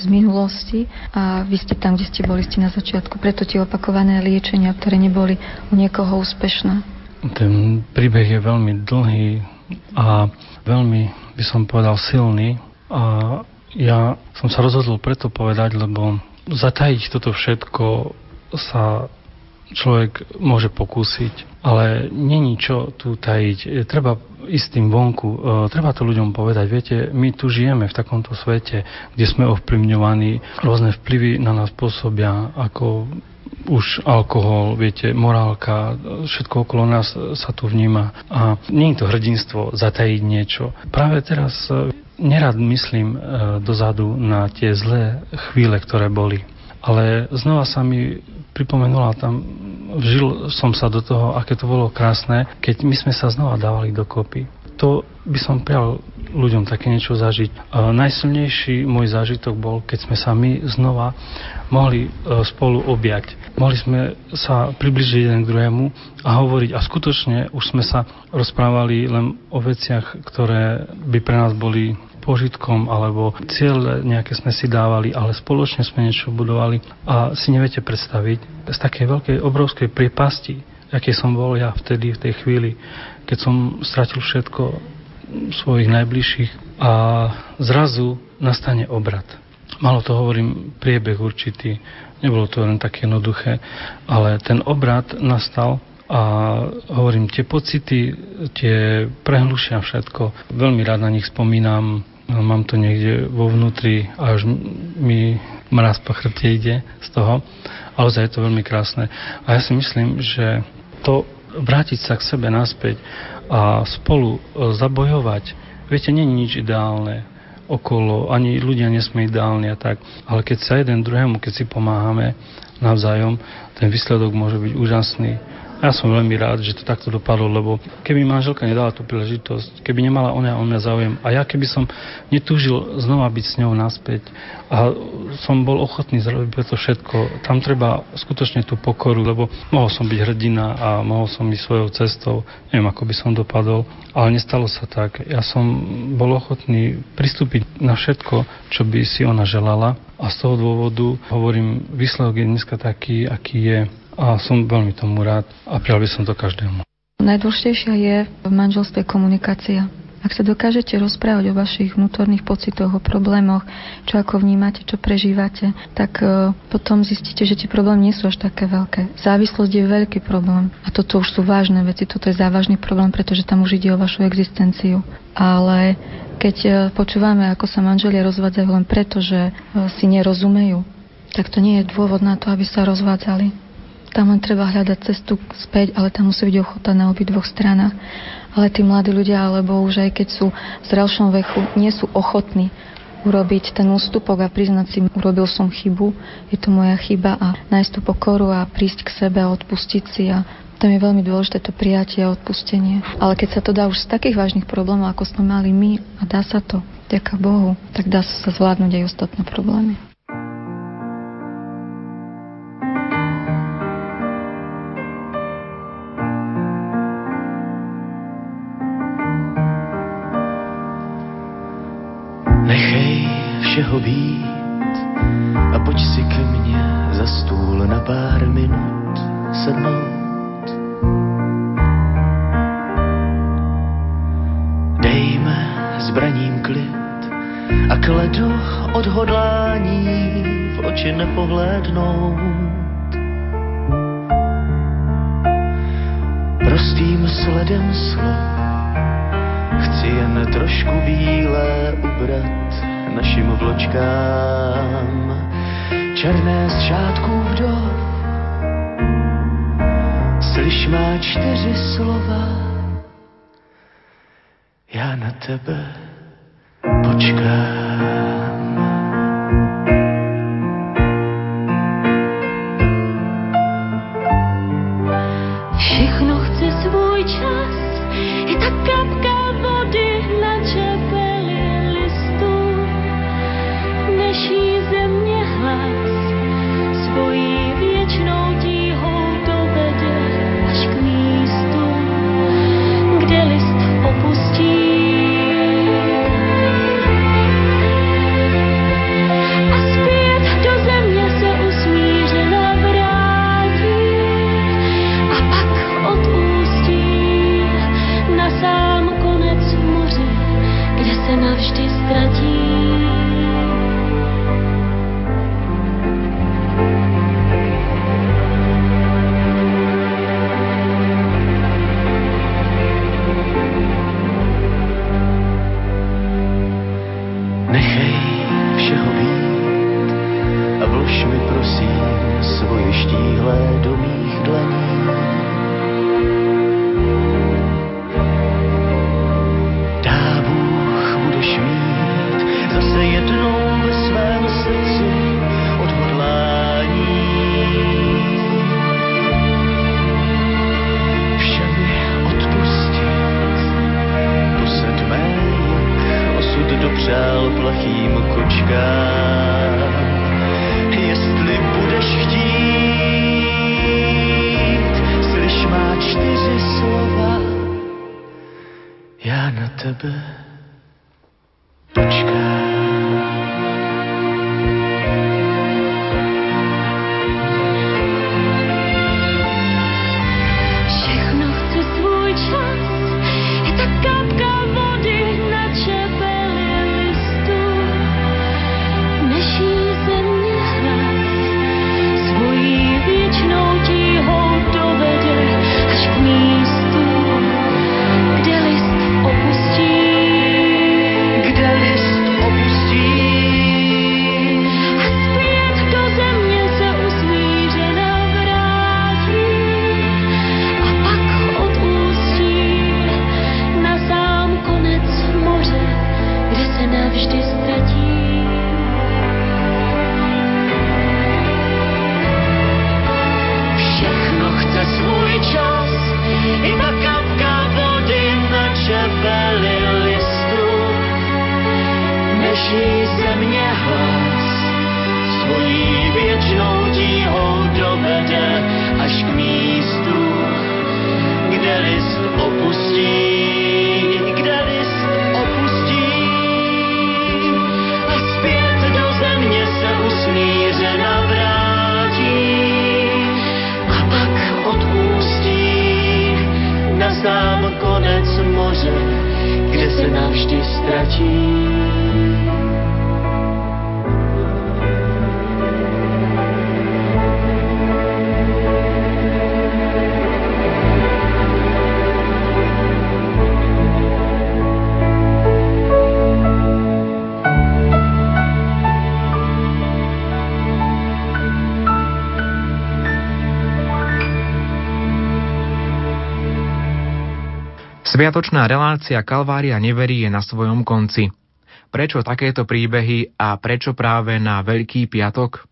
z minulosti a vy ste tam, kde ste boli, ste na začiatku. Preto tie opakované liečenia, ktoré neboli u niekoho úspešné. Ten príbeh je veľmi dlhý a veľmi, by som povedal, silný. A ja som sa rozhodol preto povedať, lebo zatajiť toto všetko sa človek môže pokúsiť, ale není čo tu tajiť. Treba ísť tým vonku, e, treba to ľuďom povedať. Viete, my tu žijeme v takomto svete, kde sme ovplyvňovaní, rôzne vplyvy na nás pôsobia, ako už alkohol, viete, morálka, všetko okolo nás sa tu vníma. A nie je to hrdinstvo zatajiť niečo. Práve teraz e, nerad myslím e, dozadu na tie zlé chvíle, ktoré boli. Ale znova sa mi pripomenula tam, vžil som sa do toho, aké to bolo krásne, keď my sme sa znova dávali dokopy. To by som prial ľuďom také niečo zažiť. najsilnejší môj zážitok bol, keď sme sa my znova mohli e, spolu objať. Mohli sme sa približiť jeden k druhému a hovoriť a skutočne už sme sa rozprávali len o veciach, ktoré by pre nás boli požitkom alebo cieľ nejaké sme si dávali, ale spoločne sme niečo budovali a si neviete predstaviť z takej veľkej, obrovskej priepasti, aké som bol ja vtedy, v tej chvíli, keď som stratil všetko svojich najbližších a zrazu nastane obrad. Malo to, hovorím, priebeh určitý. Nebolo to len také jednoduché, ale ten obrad nastal a hovorím, tie pocity, tie prehlušia všetko. Veľmi rád na nich spomínam, mám to niekde vo vnútri až mi mraz po chrbte ide z toho. Ale je to veľmi krásne. A ja si myslím, že to vrátiť sa k sebe naspäť a spolu e, zabojovať, viete, nie je nič ideálne okolo, ani ľudia nesme ideálni a tak, ale keď sa jeden druhému, keď si pomáhame navzájom, ten výsledok môže byť úžasný. Ja som veľmi rád, že to takto dopadlo, lebo keby manželka nedala tú príležitosť, keby nemala ona o mňa záujem a ja keby som netúžil znova byť s ňou naspäť a som bol ochotný zrobiť to všetko, tam treba skutočne tú pokoru, lebo mohol som byť hrdina a mohol som ísť svojou cestou, neviem ako by som dopadol, ale nestalo sa tak. Ja som bol ochotný pristúpiť na všetko, čo by si ona želala a z toho dôvodu hovorím, výsledok je dneska taký, aký je a som veľmi tomu rád a prijal by som to každému. Najdôležitejšia je v manželstve komunikácia. Ak sa dokážete rozprávať o vašich vnútorných pocitoch, o problémoch, čo ako vnímate, čo prežívate, tak uh, potom zistíte, že tie problémy nie sú až také veľké. Závislosť je veľký problém a toto už sú vážne veci, toto je závažný problém, pretože tam už ide o vašu existenciu. Ale keď uh, počúvame, ako sa manželia rozvádzajú len preto, že uh, si nerozumejú, tak to nie je dôvod na to, aby sa rozvádzali. Tam len treba hľadať cestu späť, ale tam musí byť ochota na obidvoch stranách. Ale tí mladí ľudia, alebo už aj keď sú v zrelšom veku, nie sú ochotní urobiť ten ústupok a priznať si, urobil som chybu, je to moja chyba a nájsť tú pokoru a prísť k sebe a odpustiť si a tam je veľmi dôležité to prijatie a odpustenie. Ale keď sa to dá už z takých vážnych problémov, ako sme mali my, a dá sa to, ďaká Bohu, tak dá sa zvládnuť aj ostatné problémy. Sledem slov chci jen trošku bílé ubrat našim vločkám černé z šátků vdov. Slyš má čtyři slova, já na tebe počkám. Dopřál plachým kočkám. Jestli budeš chtít, slyš má čtyři slova, já na tebe počkám. Sviatočná relácia Kalvária neverí je na svojom konci. Prečo takéto príbehy a prečo práve na Veľký piatok?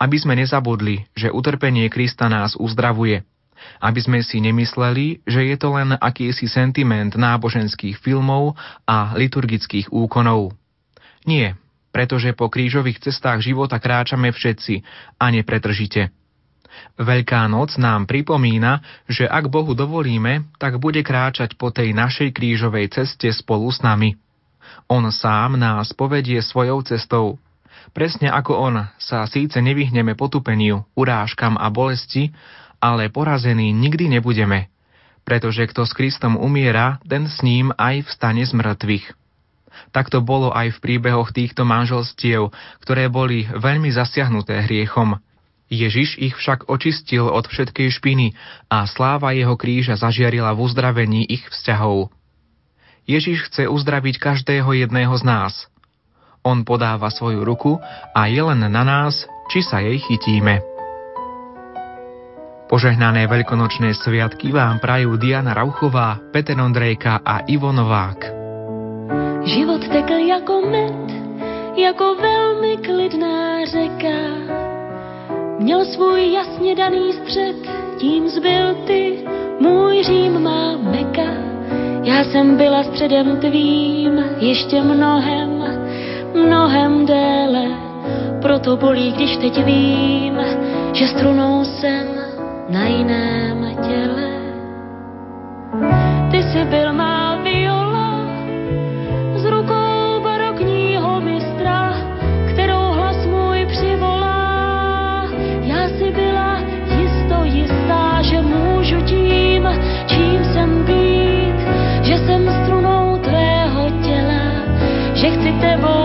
Aby sme nezabudli, že utrpenie Krista nás uzdravuje. Aby sme si nemysleli, že je to len akýsi sentiment náboženských filmov a liturgických úkonov. Nie, pretože po krížových cestách života kráčame všetci a nepretržite. Veľká noc nám pripomína, že ak Bohu dovolíme, tak bude kráčať po tej našej krížovej ceste spolu s nami. On sám nás povedie svojou cestou. Presne ako on sa síce nevyhneme potupeniu, urážkam a bolesti, ale porazení nikdy nebudeme, pretože kto s Kristom umiera, ten s ním aj vstane z mŕtvych. Tak to bolo aj v príbehoch týchto manželstiev, ktoré boli veľmi zasiahnuté hriechom – Ježiš ich však očistil od všetkej špiny a sláva jeho kríža zažiarila v uzdravení ich vzťahov. Ježiš chce uzdraviť každého jedného z nás. On podáva svoju ruku a je len na nás, či sa jej chytíme. Požehnané veľkonočné sviatky vám prajú Diana Rauchová, Peter Ondrejka a Ivo Novák. Život tekl jako med, jako velmi klidná řeka. Měl svůj jasně daný střed, tím zbyl ty, můj Řím má meka. Já jsem byla středem tvým, ještě mnohem, mnohem déle. Proto bolí, když teď vím, že strunou jsem na jiném těle. Ty jsi byl má chcem být, že jsem strunou tvého těla, že chci tebou